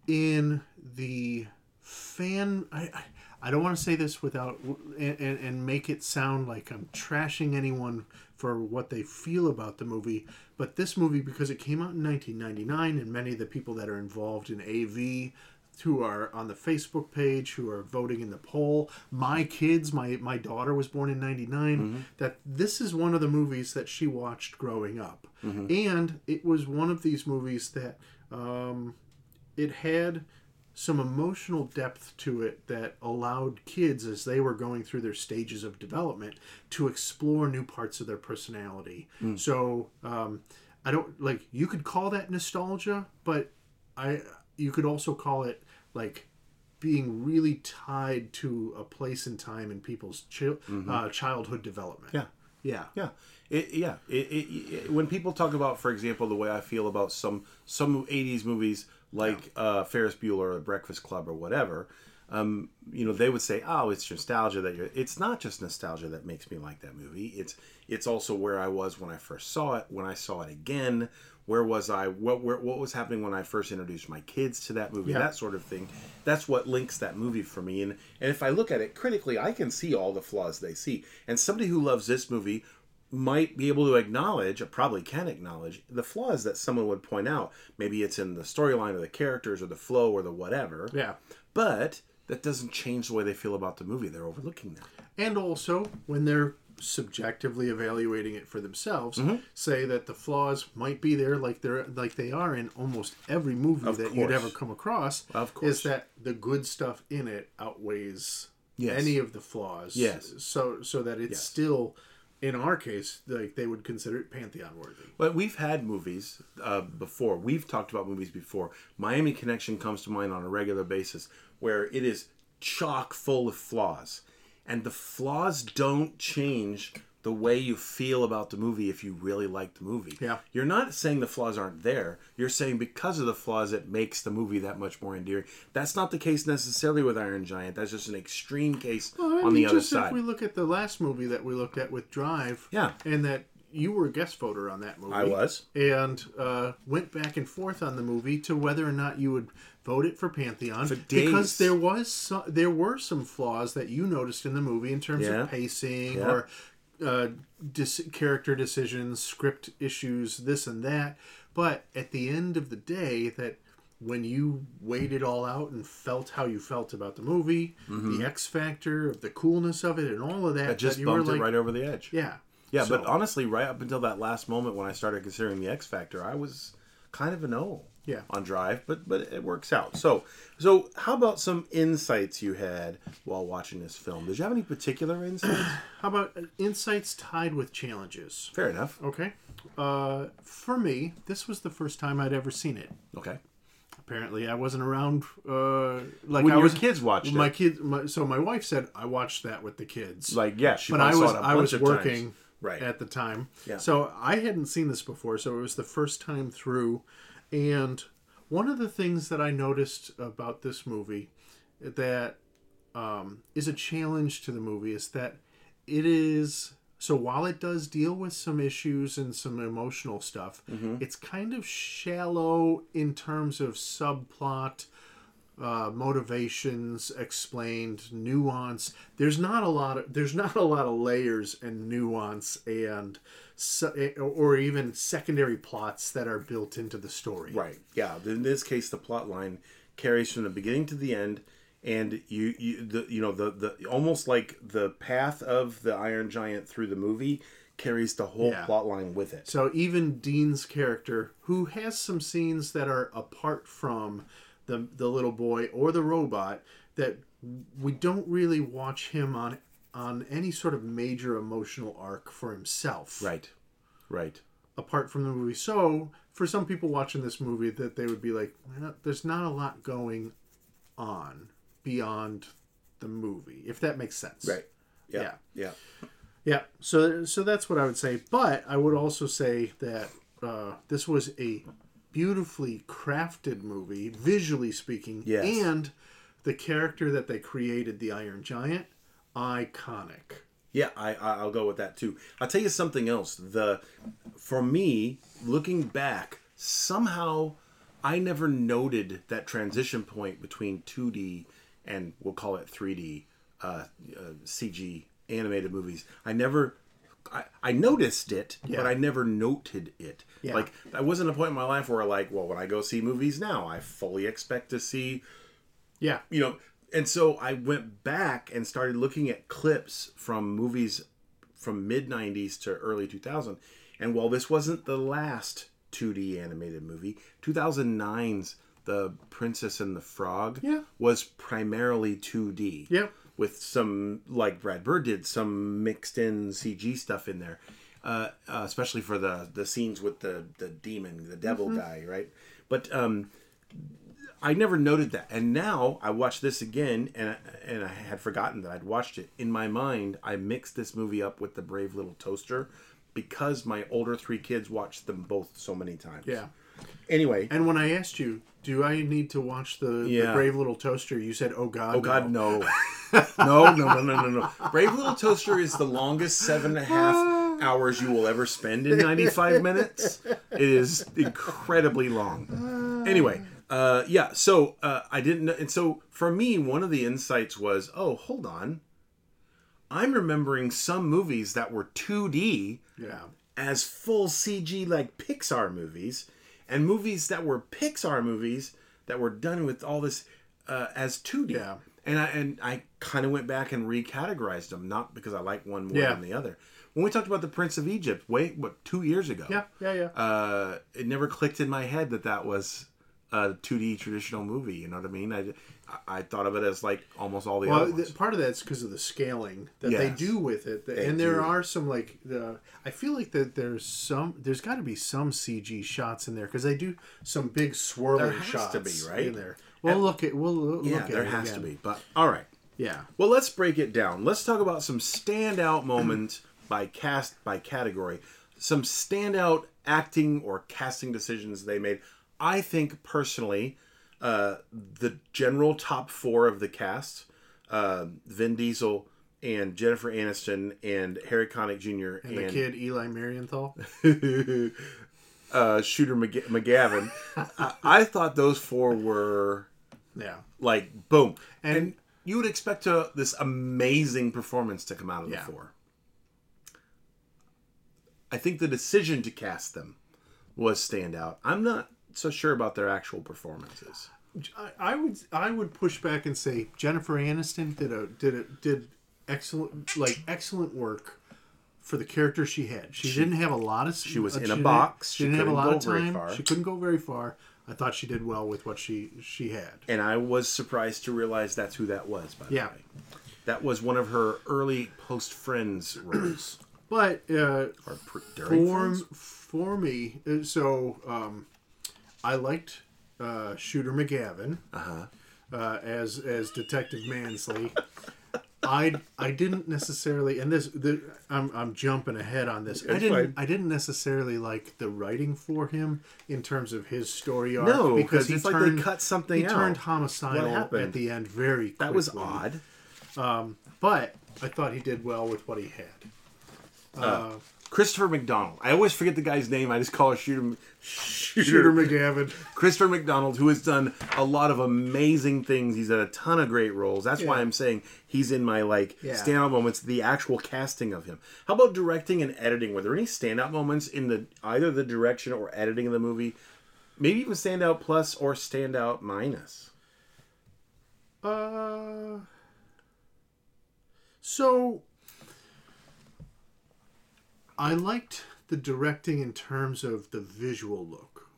in the fan. I, I, I don't want to say this without and, and, and make it sound like I'm trashing anyone for what they feel about the movie, but this movie because it came out in 1999 and many of the people that are involved in AV who are on the Facebook page, who are voting in the poll. My kids, my my daughter was born in '99. That this is one of the movies that she watched growing up, and it was one of these movies that um, it had some emotional depth to it that allowed kids as they were going through their stages of development to explore new parts of their personality so um, i don't like you could call that nostalgia but i you could also call it like being really tied to a place and time in people's chil- uh, childhood development Yeah. yeah Yeah, it, yeah. It, it, it, when people talk about, for example, the way I feel about some some '80s movies like uh, Ferris Bueller or Breakfast Club or whatever, um, you know, they would say, "Oh, it's nostalgia that you're." It's not just nostalgia that makes me like that movie. It's it's also where I was when I first saw it. When I saw it again, where was I? What where, what was happening when I first introduced my kids to that movie? Yeah. That sort of thing. That's what links that movie for me. And and if I look at it critically, I can see all the flaws they see. And somebody who loves this movie might be able to acknowledge, or probably can acknowledge, the flaws that someone would point out. Maybe it's in the storyline or the characters or the flow or the whatever. yeah But that doesn't change the way they feel about the movie. They're overlooking that. and also when they're subjectively evaluating it for themselves Mm-hmm. say that the flaws might be there like they're like they are in almost every movie Of that you'd ever come across Of course. is that the good stuff in it outweighs Yes. any of the flaws Yes. so so that it's Yes. still in our case like they would consider it pantheon worthy But we've had movies uh, before. We've talked about movies before. Miami Connection comes to mind on a regular basis, where it is chock full of flaws, and the flaws don't change the way you feel about the movie if you really like the movie. Yeah. You're not saying the flaws aren't there. You're saying because of the flaws, it makes the movie that much more endearing. That's not the case necessarily with Iron Giant. That's just an extreme case Well, I on mean, the other just side. If we look at the last movie that we looked at with Drive, Yeah. and that you were a guest voter on that movie. I was. and uh, went back and forth on the movie to whether or not you would vote it for Pantheon For because there was some, there were some flaws that you noticed in the movie in terms Yeah. of pacing Yeah. or uh, dis- character decisions, script issues, this and that. But at the end of the day, that when you weighed it all out and felt how you felt about the movie, the X factor of the coolness of it, and all of that, Mm-hmm. That just that you bumped were like, it right over the edge. yeah, Yeah, So- but honestly, right up until that last moment when I started considering the X Factor, I was kind of a no. Yeah. on Drive, but but it works out. So so how about some insights you had while watching this film? Did you have any particular insights? How about uh, insights tied with challenges? Fair enough. Okay. Uh, for me, this was the first time I'd ever seen it. Okay. Apparently, I wasn't around. Uh, like When I was, kids watched my it. kids. My, so my wife said I watched that with the kids. Like yeah, she but I was saw it a I was working times. Right. at the time. Yeah. So I hadn't seen this before, so it was the first time through. And one of the things that I noticed about this movie that um, is a challenge to the movie is that it is so while it does deal with some issues and some emotional stuff, Mm-hmm. it's kind of shallow in terms of subplot uh, motivations explained nuance there's not a lot of there's not a lot of layers and nuance and se- or even secondary plots that are built into the story Right. Yeah. In this case, the plot line carries from the beginning to the end, and you you the you know the the almost like the path of the Iron Giant through the movie carries the whole Yeah. plot line with it. So even Dean's character, who has some scenes that are apart from the the little boy or the robot, that we don't really watch him on on any sort of major emotional arc for himself, Right. Right. apart from the movie. So for some people watching this movie, that they would be like, "There's not a lot going on beyond the movie," if that makes sense. Right. Yeah. Yeah. Yeah, so so that's what I would say. But I would also say that uh, this was a beautifully crafted movie, visually speaking, Yes. and the character that they created, the Iron Giant, iconic. Yeah, I I'll go with that too. I'll tell you something else. The for me, looking back, somehow I never noted that transition point between 2D and we'll call it 3D uh, uh, CG animated movies. I never. I, I noticed it, but I never noted it. Yeah. Like that wasn't a point in my life where like, well, when I go see movies now, I fully expect to see Yeah, you know and so i went back and started looking at clips from movies from mid 90s to early 2000 and while this wasn't the last 2d animated movie 2009's the princess and the frog Yeah. was primarily 2d Yep. With some like brad bird did some mixed in cg stuff in there uh, uh, especially for the the scenes with the the demon the devil guy right but um I never noted that, and now I watched this again, and and I had forgotten that I'd watched it. In my mind, I mixed this movie up with the Brave Little Toaster because my older three kids watched them both so many times. yeah. Anyway, And when I asked you, do I need to watch the, the Brave Little Toaster? You said, "Oh God, oh God, no, no, no, no, no, no, no. Brave Little Toaster is the longest seven and a half hours you will ever spend in ninety five minutes. It is incredibly long. Anyway, uh, yeah. So uh, I didn't, know, and so for me, one of the insights was, oh, hold on. I'm remembering some movies that were 2D Yeah, as full CG like Pixar movies, and movies that were Pixar movies that were done with all this uh, as 2D. Yeah. And I and I kind of went back and recategorized them, not because I like one more Yeah. than the other. When we talked about the Prince of Egypt, wait, what, two years ago? yeah, yeah, yeah. Uh, it never clicked in my head that that was a 2D traditional movie. You know what I mean? I, I thought of it as like almost all the Well, other ones. part of that's because of the scaling that they do with it, They and there do. are some like the. I feel like that there's some. There's got to be some CG shots in there because they do some big swirling There has shots to be, right? in there. We'll look at. We'll look yeah, at there has to be. But all right. Yeah, Well, let's break it down. Let's talk about some standout moments by cast by category. Some standout acting or casting decisions they made. I think personally, uh, the general top four of the cast, uh, Vin Diesel and Jennifer Aniston and Harry Connick Jr. and, the kid Eli Marienthal. uh, Shooter McG- McGavin. I-, I thought those four were Yeah, like boom, and, And- you would expect a, this amazing performance to come out of Yeah. the four. I think the decision to cast them was standout. I'm not so sure about their actual performances. I, I would. I would push back and say Jennifer Aniston did a did a did excellent like excellent work for the character she had. She, didn't have a lot of. She was in a didn't- box. She She didn't have a lot of time. She couldn't go very far. I thought she did well with what she she had. And I was surprised to realize that's who that was. By the Yeah. way, that was one of her early post Friends roles. But uh, or pr- during for Friends. for me, uh, so um, I liked uh, Shooter McGavin Uh-huh. uh, as as Detective Mansley. I I didn't necessarily, and this the, I'm I'm jumping ahead on this. I didn't fine. I didn't necessarily like the writing for him in terms of his story arc. No, because it's like they cut something He out. turned homicidal at the end very. That was quickly. odd. but I thought he did well with what he had. Uh, Christopher McDonald. I always forget the guy's name. I just call him Shooter. Shooter, Shooter McGavin. Christopher McDonald, who has done a lot of amazing things. He's had a ton of great roles. That's why Yeah. I'm saying he's in my like Yeah. standout moments. The actual casting of him. How about directing and editing? Were there any standout moments in the either the direction or editing of the movie? Maybe even standout plus or standout minus. Uh, so I liked the directing in terms of the visual look.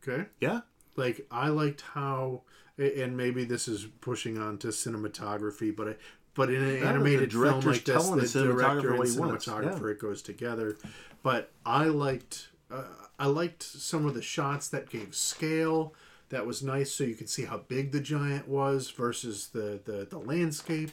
Okay, Yeah. like I liked how, and maybe this is pushing on to cinematography, but I, but in an the animated film like this, the the director and what he wants, cinematographer yeah. it goes together. But I liked, uh, I liked some of the shots that gave scale. That was nice, so you could see how big the giant was versus the the, the landscape.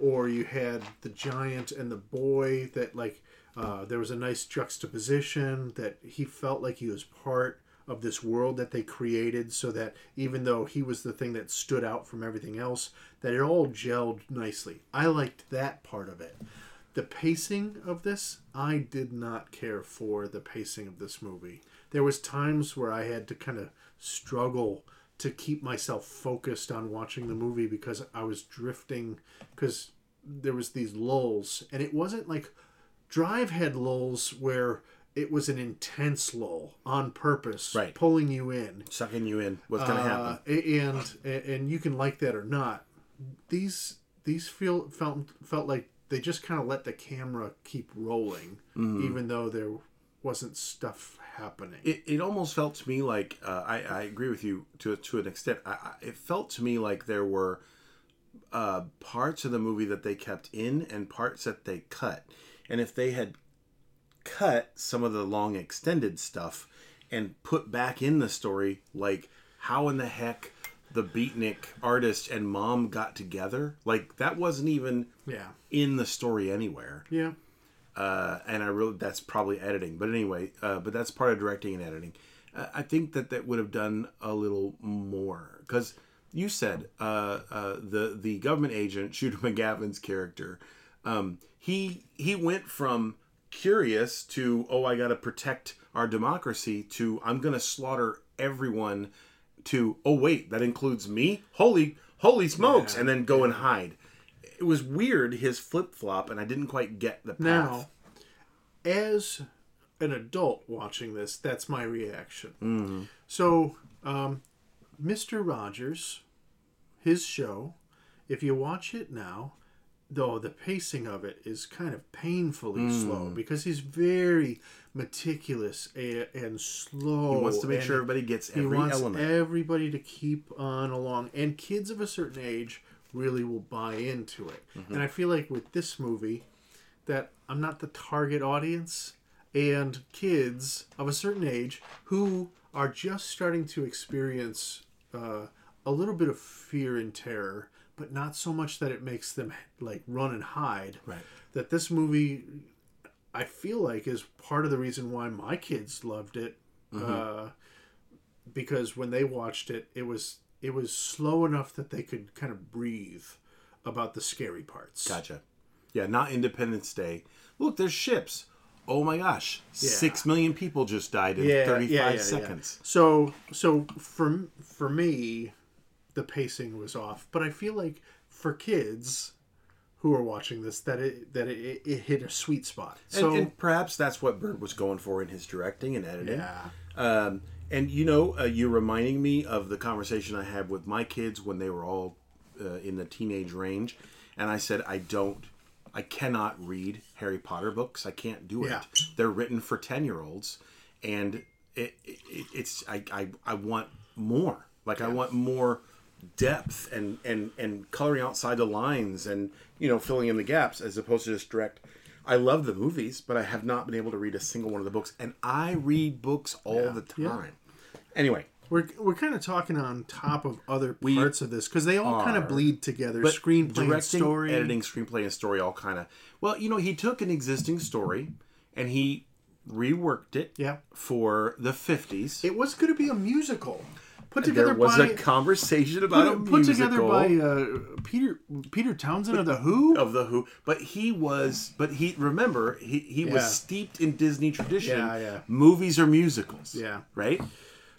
Or you had the giant and the boy that like uh, there was a nice juxtaposition that he felt like he was part of this world that they created so that even though he was the thing that stood out from everything else that it all gelled nicely. I liked that part of it. The pacing of this i did not care for the pacing of this movie. There was times where i had to kind of struggle to keep myself focused on watching the movie because i was drifting because there was these lulls and it wasn't like drive had lulls where it was an intense lull on purpose Right. pulling you in Sucking you in. What's going to happen? uh, a- and and you can like that or not. These these feel felt felt like they just kind of let the camera keep rolling, Mm-hmm. even though there wasn't stuff happening. it, it almost felt to me like uh, I, I agree with you to to an extent. I, I, it felt to me like there were uh, parts of the movie that they kept in and parts that they cut. And if they had cut some of the long extended stuff and put back in the story, like how in the heck the beatnik artist and mom got together, like that wasn't even yeah, in the story anywhere yeah, uh, and I really that's probably editing. But anyway, uh, but that's part of directing and editing. Uh, I think that that would have done a little more because you said uh, uh, the the government agent Shooter McGavin's character, um, he he went from curious to oh I got to protect our democracy to I'm gonna slaughter everyone to oh wait that includes me holy holy smokes Yeah, and then go and hide it was weird his flip flop, and I didn't quite get the path. Now, as an adult watching this, that's my reaction. Mm-hmm. So, um, Mr. Rogers, his show, if you watch it now, though the pacing of it is kind of painfully Mm. slow because he's very meticulous and, and slow. he wants to make sure everybody gets every he wants element. everybody to keep on along, and kids of a certain age really will buy into it. Mm-hmm. And I feel like with this movie, that I'm not the target audience, and kids of a certain age who are just starting to experience uh, a little bit of fear and terror, but not so much that it makes them like run and hide. Right. That this movie, I feel like, is part of the reason why my kids loved it. Mm-hmm. Uh, because when they watched it, it was it was slow enough that they could kind of breathe about the scary parts. Gotcha. Yeah, not Independence Day. Look, there's ships. Oh my gosh, six million people just died in 35 seconds. So so for for me, the pacing was off, but I feel like for kids who are watching this, that it that it, it hit a sweet spot. So and, and perhaps that's what Bird was going for in his directing and editing. yeah, Um, and you know, uh, you're reminding me of the conversation I had with my kids when they were all uh, in the teenage range, and I said I don't, I cannot read Harry Potter books. I can't do it. Yeah. They're written for ten year olds, and it, it it's I, I I want more. Like I want more depth and and and coloring outside the lines and you know filling in the gaps as opposed to just direct. I love the movies, but I have not been able to read a single one of the books, and I read books all the time. Anyway, We're, we're kind of talking on top of other parts of this because they all kind of bleed together. but Screenplay, directing, story, editing, screenplay, and story all kind of. Well, you know, he took an existing story and he reworked it. Yeah. For the fifties, It was going to be a musical, put together there was by a conversation about a put, put together by uh, Peter Peter Townshend of the Who. of the Who, but he was, but he remember he he was steeped in Disney tradition. Yeah, yeah. Movies or musicals. Yeah. Right.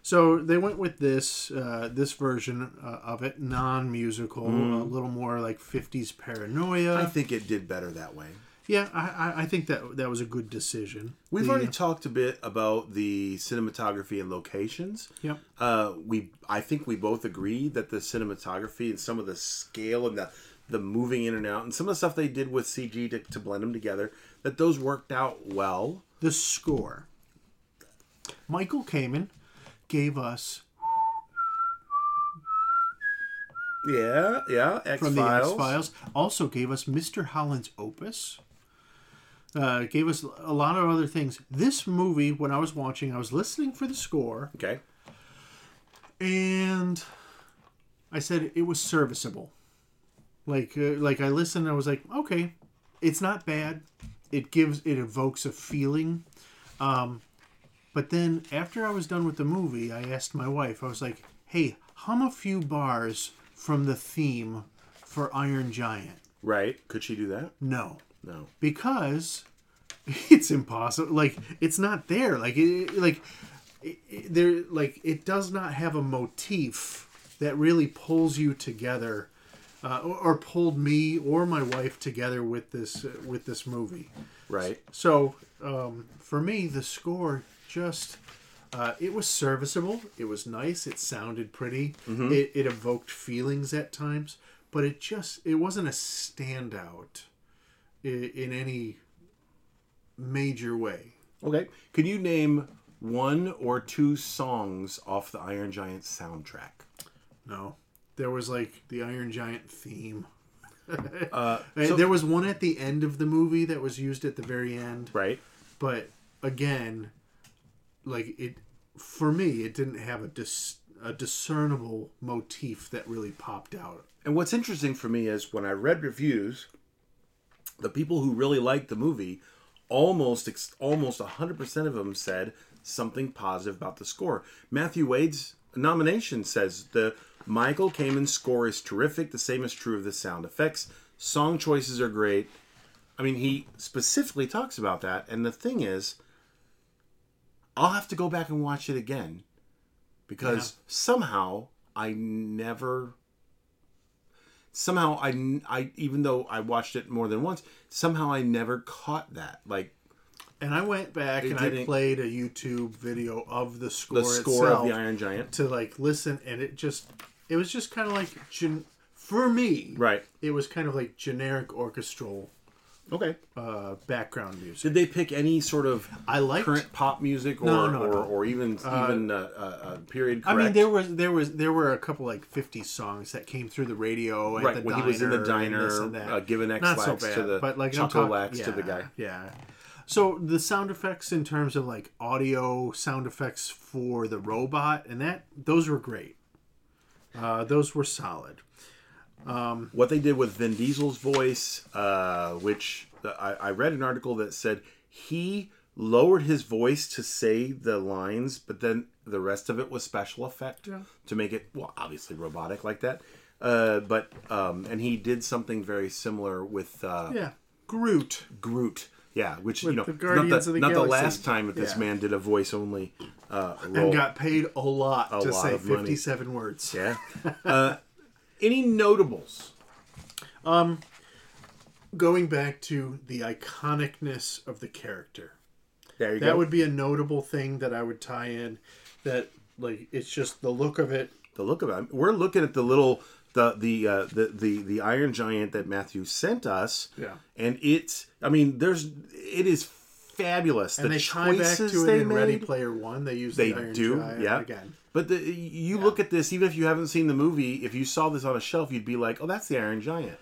So they went with this uh, this version uh, of it, non musical, a little more like '50s paranoia. I think it did better that way. Yeah, I, I, think that that was a good decision. We've The- already talked a bit about the cinematography and locations. Yep. Uh, we, I think we both agree that the cinematography and some of the scale and the the moving in and out and some of the stuff they did with CG to, to blend them together, that those worked out well. the score. Michael Kamen gave us Yeah, yeah. X from the X Files. Files. Also gave us Mr. Holland's Opus. Uh, gave us a lot of other things. This movie, when I was watching, I was listening for the score, Okay. and I said it was serviceable. Like, uh, like I listened, and I was like, okay, it's not bad. It gives, it evokes a feeling. Um, but then after I was done with the movie, I asked my wife. I was like, hey, hum a few bars from the theme for Iron Giant. Right. Could she do that? No, No. because it's impossible. Like it's not there. Like it, like it, it- there. Like it does not have a motif that really pulls you together, uh, or, or pulled me or my wife together with this uh, with this movie. Right. So um, for me, the score just. Uh, it was serviceable. It was nice. It sounded pretty. It, it evoked feelings at times, but it just it wasn't a standout in, any major way. Okay. Can you name one or two songs off the Iron Giant soundtrack? No, there was like the Iron Giant theme. Uh, so- there was one at the end of the movie that was used at the very end. right. But again, like it for me, it didn't have a dis, a discernible motif that really popped out. And what's interesting for me is when I read reviews, the people who really liked the movie, almost almost 100% of them said something positive about the score. Matthew Wade's nomination says the Michael Kamen score is terrific. The same is true of the sound effects. Song choices are great. I mean, he specifically talks about that. And the thing is, I'll have to go back and watch it again because somehow I never somehow I, I even though I watched it more than once, somehow I never caught that. Like And I went back and I played a YouTube video of the score, the score of the Iron Giant. to like listen, and it just it was just kind of like gen- for me, Right. It was kind of like generic orchestral Okay. uh, background music. Did they pick any sort of I like current pop music or No, no, or, no. or even even uh, uh, uh, period I mean, there was there was there were a couple like fifty songs that came through the radio at right the when diner he was in the and diner, and that. uh, giving X Not so bad, to the but like Chocolax to the guy. Yeah. So the sound effects in terms of like audio sound effects for the robot and that those were great. Uh, those were solid. What they did with Vin Diesel's voice, uh, which I, I read an article that said he lowered his voice to say the lines, but then the rest of it was special effect to make it well, obviously robotic like that. Uh, but um, and he did something very similar with uh, Yeah. Groot. Groot. Yeah, which you know, the not the, the not the last time that this Yeah. man did a voice only uh, role. And got paid a lot to lot say of money. 57 words. yeah. Uh, any notables? Um, going back to the iconicness of the character. There you That go. That would be a notable thing that I would tie in. That, like, it's just the look of it. the look of it. We're looking at the little the the uh, the the the Iron Giant that Matthew sent us. Yeah. And it's I mean there's it is fabulous. and the they tie back choices to it in made, Ready Player One. They use they the Iron do, Giant yeah. again. But the, you look at this, even if you haven't seen the movie, if you saw this on a shelf, you'd be like, "Oh, that's the Iron Giant."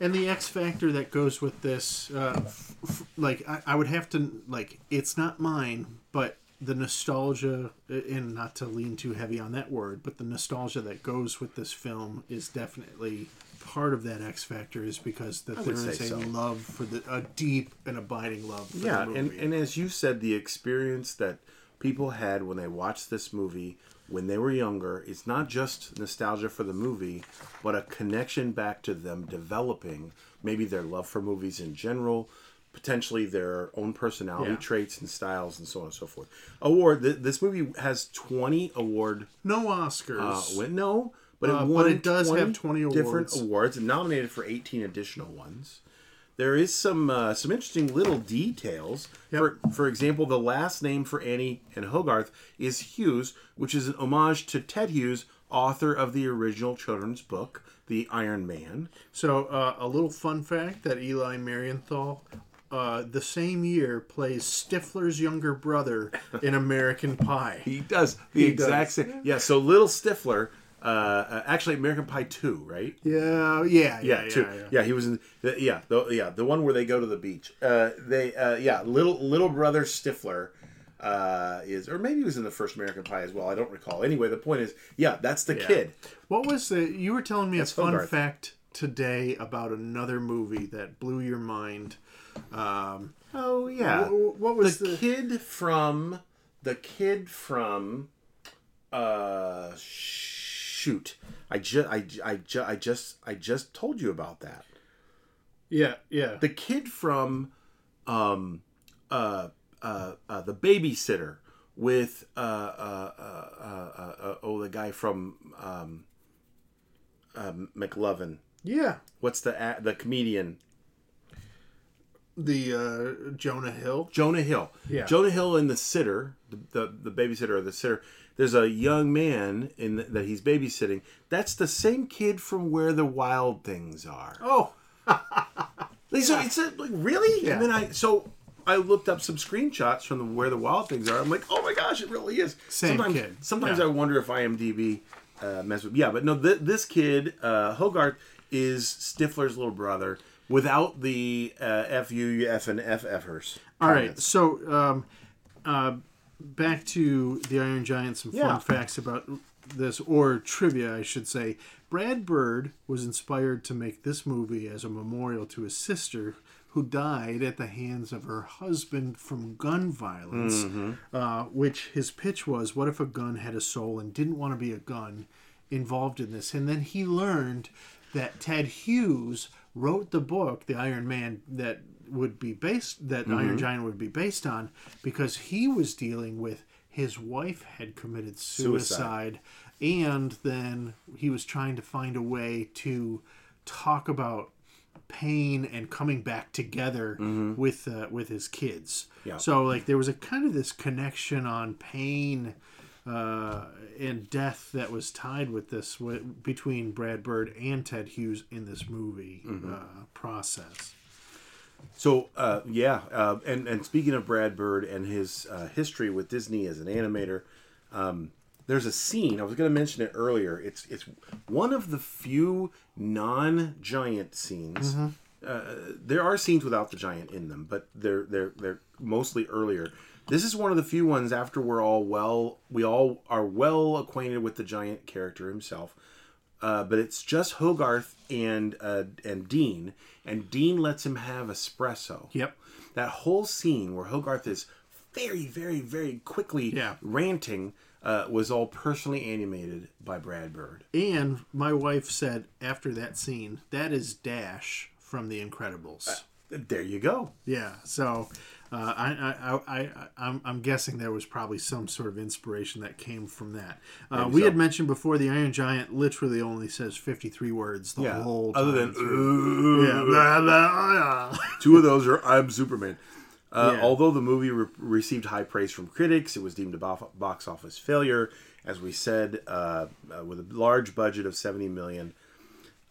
And the X factor that goes with this, uh, f- f- like I, I would have to like, it's not mine, but the nostalgia, and not to lean too heavy on that word, but the nostalgia that goes with this film is definitely part of that X factor. Is because that there would a so. love for the a deep and abiding love. For yeah and, and as you said the experience that people had when they watched this movie when they were younger it's not just nostalgia for the movie but a connection back to them developing maybe their love for movies in general potentially their own personality Yeah. traits and styles and so on and so forth award th- this movie has 20 award no Oscars. uh, win, no but it, Uh, but won it does have 20 different awards. awards and nominated for 18 additional ones there is some uh, some interesting little details. Yep. For for example, the last name for Annie and Hogarth is Hughes, which is an homage to Ted Hughes, author of the original children's book, The Iron Man. So, uh, a little fun fact that Eli Marienthal, uh, the same year, plays Stifler's younger brother in American Pie. He does the He exact does. same. Yeah. So Little Stifler, uh, uh, actually American Pie Two, right? Yeah, yeah, yeah, Yeah, yeah. two. yeah. Yeah, he was in. The, yeah, the, yeah, the one where they go to the beach. Uh, they, uh, yeah, little little brother Stifler, uh, is, or maybe he was in the first American Pie as well. I don't recall. Anyway, the point is, yeah, that's the Yeah. kid. What was the? You were telling me That's a fun Hogarth. fact today about another movie that blew your mind. Um, Oh yeah, wh- what was the, the? kid from the kid from uh shoot i just I, I, ju- I just i just told you about that yeah, yeah. the kid from um uh uh, uh the babysitter with uh uh uh, uh, uh, uh oh the guy from um um mclovin yeah. what's the the comedian The uh, Jonah Hill. Jonah Hill. Yeah. Jonah Hill in the sitter, the, the, the babysitter or the sitter. There's a young man in the, that he's babysitting. That's the same kid from Where the Wild Things Are. Oh, Like, so it's a, like really, Yeah. and then I so I looked up some screenshots from the Where the Wild Things Are. I'm like, oh my gosh, it really is. Same sometimes, kid. Sometimes Yeah. I wonder if IMDb uh, mess with. Yeah, but no, th- this kid uh, Hogarth is Stifler's little brother without the uh, F U F and F Fers. All right, so um, uh, back to the Iron Giant. Some fun Yeah. facts about this, or trivia, I should say. Brad Bird was inspired to make this movie as a memorial to his sister, who died at the hands of her husband from gun violence. Uh, which his pitch was, "What if a gun had a soul and didn't want to be a gun?" Involved in this, and then he learned that Ted Hughes wrote the book, The Iron Man, that would be based that Mm-hmm. Iron Giant would be based on, because he was dealing with his wife had committed suicide, and then he was trying to find a way to talk about pain and coming back together with uh, with his kids. Mm-hmm. Yeah. So like there was a kind of this connection on pain uh, and death that was tied with this w- between Brad Bird and Ted Hughes in this movie Mm-hmm. uh, process. So uh, yeah, uh, and and speaking of Brad Bird and his uh, history with Disney as an animator, um, there's a scene I was going to mention it earlier. It's it's one of the few non-giant scenes. Uh, there are scenes without the giant in them, but they're they're they're mostly earlier. This is one of the few ones after we're all well, we all are well acquainted with the giant character himself uh, but it's just Hogarth and uh, and Dean, and Dean lets him have espresso. Yep. That whole scene where Hogarth is very, very, very quickly Yeah. ranting uh, was all personally animated by Brad Bird. And my wife said after that scene, that is Dash from The Incredibles. There you go. Yeah, so uh, I, I, I, I, I'm, I'm guessing there was probably some sort of inspiration that came from that. Uh, we so. had mentioned before the Iron Giant literally only says 53 words the Yeah. whole Other than through. yeah, blah, blah, blah. two of those are I'm Superman. Uh, Yeah. Although the movie re- received high praise from critics, it was deemed a box office failure. As we said, uh, uh, with a large budget of 70 million,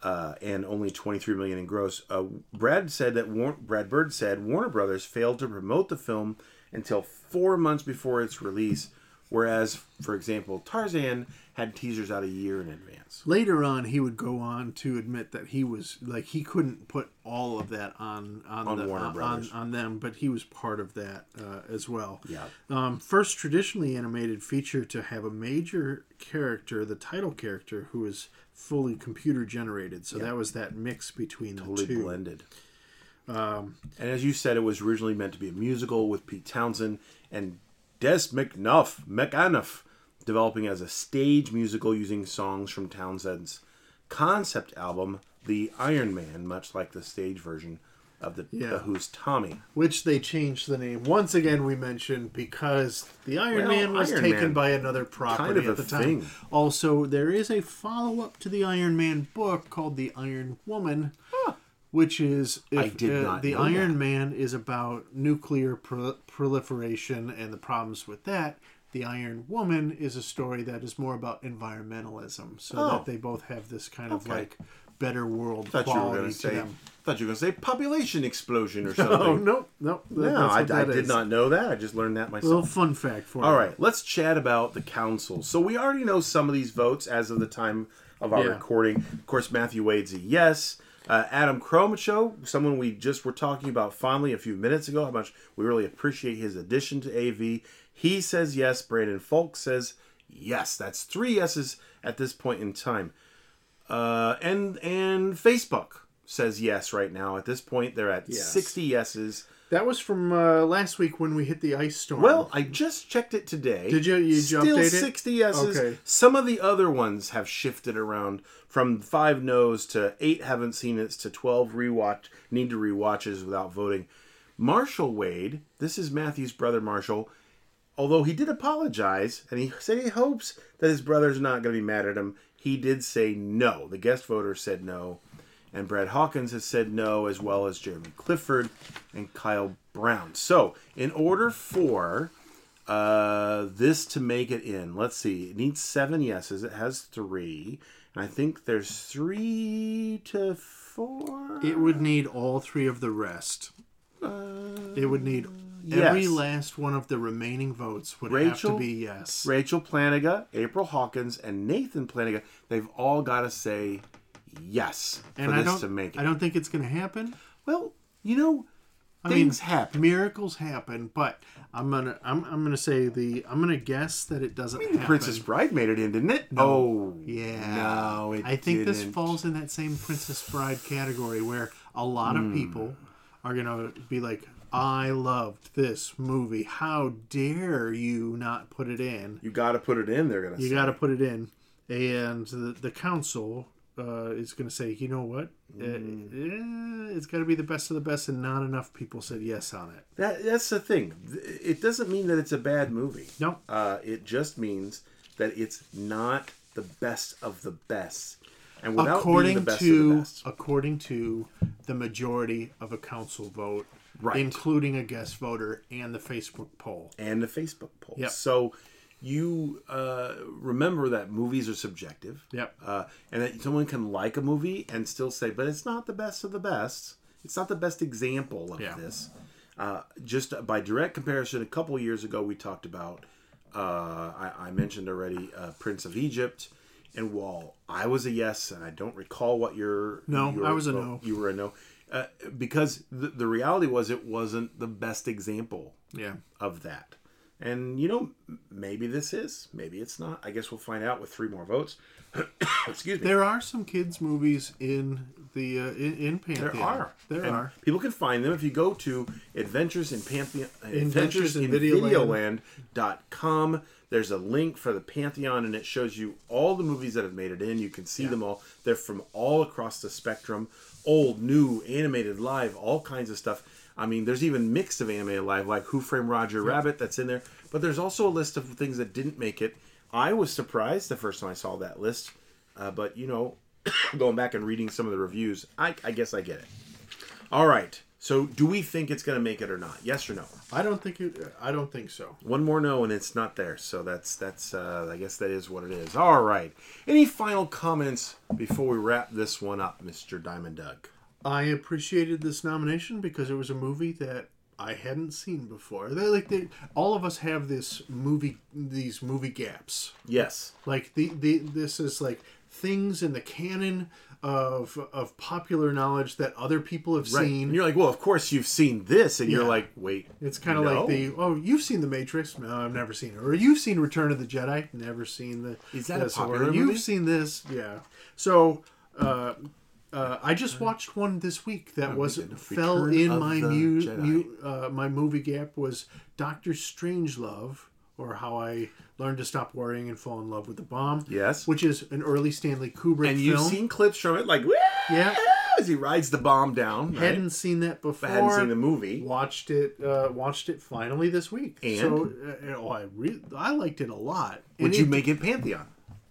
uh, and only 23 million in gross. Uh, Brad said that War- Brad Bird said Warner Brothers failed to promote the film until four months before its release, whereas, for example, Tarzan had teasers out a year in advance. Later on, he would go on to admit that he was like he couldn't put all of that on on, On the, Warner on, Brothers. on them, but he was part of that uh, as well. Yeah. Um, first traditionally animated feature to have a major character, the title character, who is fully computer generated. So that was that mix between the totally two. blended. Um, and as you said, it was originally meant to be a musical with Pete Townshend and Des McNuff, McAnuff, developing as a stage musical using songs from Townshend's concept album, The Iron Man, much like the stage version of the, Yeah. the Who's Tommy. Which they changed the name once again. We mentioned because the Iron Well, Man was Iron taken Man, by another property of at the time. thing. Also, there is a follow up to the Iron Man book called The Iron Woman, which is if, I did uh, not the Iron that. Man is about nuclear pro- proliferation and the problems with that. The Iron Woman is a story that is more about environmentalism, so Oh. that they both have this kind of Okay. like better world thought you were going to say. them. Thought you were going to say population explosion or something. Oh no, no, no, that's I, I did not know that. I just learned that myself. little fun fact for All you. right, let's chat about the council. So we already know some of these votes as of the time of our Yeah. recording. Of course, Matthew Wade's a yes. Uh, Adam Cromacho, someone we just were talking about fondly a few minutes ago, how much we really appreciate his addition to AV. He says yes. Brandon Folk says yes. That's three yeses at this point in time. Uh, and and Facebook says yes right now. At this point, they're at Yes. 60 yeses. That was from uh, last week when we hit the ice storm. Well, I just checked it today. Did you- you- Still? 60 yeses. Okay. Some of the other ones have shifted around from five no's to eight haven't seen it to 12 rewatch need to rewatches without voting. Marshall Wade, this is Matthew's brother Marshall, although he did apologize and he said he hopes that his brother's not going to be mad at him, he did say no. The guest voter said no. And Brad Hawkins has said no, as well as Jeremy Clifford and Kyle Brown. So, in order for uh, this to make it in, let's see, it needs seven yeses. It has three. And I think there's three to four. it would need all three of the rest. it would need every last one of the remaining votes would have to be yes. Rachel Planiga, April Hawkins, and Nathan Planiga, they've all got to say yes for and I this don't, to make it. I don't think it's going to happen. well, you know, I things mean, happen. Miracles happen, but I'm gonna I'm, I'm gonna say the I'm gonna guess that it doesn't happen. Princess Bride made it in, didn't it? Oh, Yeah. No, it I think this didn't. falls in that same Princess Bride category where a lot of Hmm. people are going to be like, I loved this movie. How dare you not put it in? You got to put it in. They're gonna. You got to put it in. And the, the council uh, is going to say, you know what? Uh, eh, it's got to be the best of the best, and not enough people said yes on it. That, that's the thing. It doesn't mean that it's a bad movie. No. Uh, it just means that it's not the best of the best. And without according being the best of the best, according to the majority of a council vote, Right. including a guest voter and the Facebook poll. and the Facebook poll. Yep. So you uh, remember that movies are subjective. Yep. Uh, and that someone can like a movie and still say, but it's not the best of the best. It's not the best example of Yeah. this. Uh, just by direct comparison, a couple years ago we talked about. Uh, I, I mentioned already uh, Prince of Egypt, and while I was a yes, and I don't recall what your No, your I was a no. You were a no, uh, because the, the reality was it wasn't the best example Yeah. of that. And you know, maybe this is, maybe it's not. I guess we'll find out with three more votes. Excuse me. There are some kids movies in the uh, in, in Pantheon. There are. There And are. People can find them if you go to Adventures in Pantheon, Adventures Adventures in Videoland. Videoland.com. There's a link for the Pantheon, and it shows you all the movies that have made it in. You can see them all. They're from all across the spectrum old, new, animated, live, all kinds of stuff. I mean, there's even mix of animated live, like Who Framed Roger Rabbit, that's in there. But there's also a list of things that didn't make it. I was surprised the first time I saw that list, uh, but you know, going back and reading some of the reviews, I, I guess I get it. All right. So, do we think it's going to make it or not? Yes or no? I don't think it. I don't think so. One more no, and it's not there. So that's that's. Uh, I guess that is what it is. All right. Any final comments before we wrap this one up, Mister Diamond Doug? I appreciated this nomination because it was a movie that I hadn't seen before. They like they, all of us have this movie these movie gaps. Yes. Like the, the this is like things in the canon of of popular knowledge that other people have Right. seen. And you're like, well, of course you've seen this, and you're like, wait. It's kind of no? like the oh you've seen the Matrix. No I've never seen it. Or you've seen Return of the Jedi. Never seen the Is that a this, or popular you've seen this. Yeah. So uh, uh, I just watched one this week that was fell in my mu- mu- uh, my movie gap was Doctor Strangelove or How I Learned to Stop Worrying and Fall in Love with the Bomb Yes. which is an early Stanley Kubrick and you've seen clips from it, like, "Woo!" Yeah. as he rides the bomb down. Right? hadn't seen that before But hadn't seen the movie. watched it uh, watched it finally this week And? so uh, oh, I re- I liked it a lot Would And you it- make it Pantheon?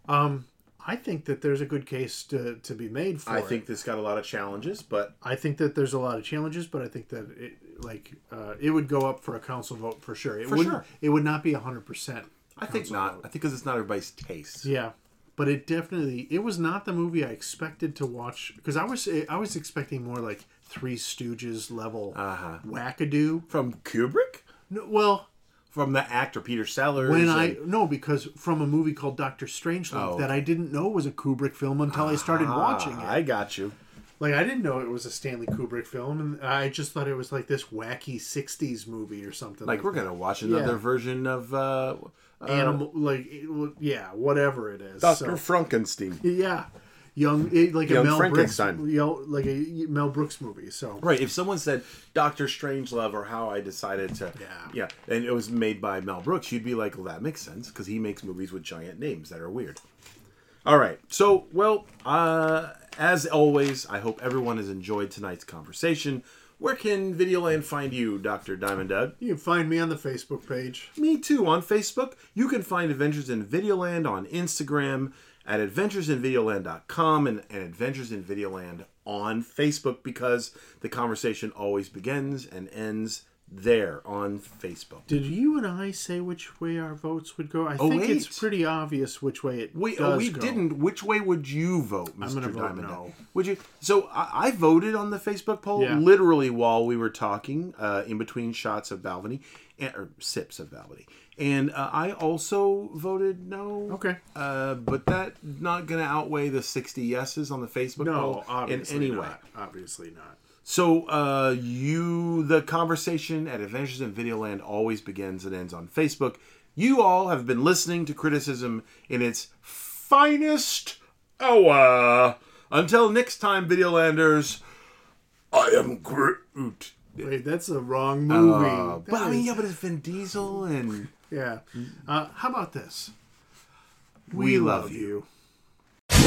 um I think that there's a good case to, to be made for I it. think this got a lot of challenges, but I think that there's a lot of challenges, but I think that it like uh, it would go up for a council vote for sure. It For would sure. it would not be hundred percent. I think not. I think because it's not everybody's taste. Yeah, but it definitely it was not the movie I expected to watch because I was I was expecting more like Three Stooges level Uh-huh. wackadoo. From Kubrick, No, well, from the actor Peter Sellers. when and- I no because from a movie called Doctor Strangelove Oh, that I didn't know was a Kubrick film until I started watching it. I got you. Like I didn't know it was a Stanley Kubrick film, and I just thought it was like this wacky '60s movie or something. Like we're that. gonna watch another Yeah. version of uh, uh, animal, like yeah, whatever it is. Doctor So, Frankenstein. yeah, young, it- like Young a Mel Brooks, Frankenstein. you know, like a Mel Brooks movie. So Right. If someone said Doctor Strangelove or How I Decided to, Yeah. yeah, and it was made by Mel Brooks, you'd be like, well, that makes sense because he makes movies with giant names that are weird. All right. So, well, uh, as always, I hope everyone has enjoyed tonight's conversation. Where can Videoland find you, Doctor Diamond Doug? you can find me on the Facebook page. Me too on Facebook. You can find Adventures in Videoland on Instagram at adventuresinvideoland.com and, and Adventures in Videoland on Facebook because the conversation always begins and ends there on Facebook. Did you and I say which way our votes would go? I Oh, think wait. it's pretty obvious which way it We, does oh, we go. didn't. Which way would you vote, Mr. vote Diamond? no. Would you? So I, I voted on the Facebook poll Yeah. literally while we were talking, uh, in between shots of Balvenie, and, or sips of Balvenie, and uh, I also voted no. Okay. Uh, but that not going to outweigh the sixty yeses on the Facebook No, poll in obviously any not. way. Obviously not. So uh, you, the conversation at Adventures in Videoland always begins and ends on Facebook. You all have been listening to criticism in its finest hour. Until next time, Videolanders, I am Groot. Wait, that's a wrong movie. Uh, but I mean, yeah, but it's Vin Diesel and yeah. Uh, how about this? We We, love love you. you.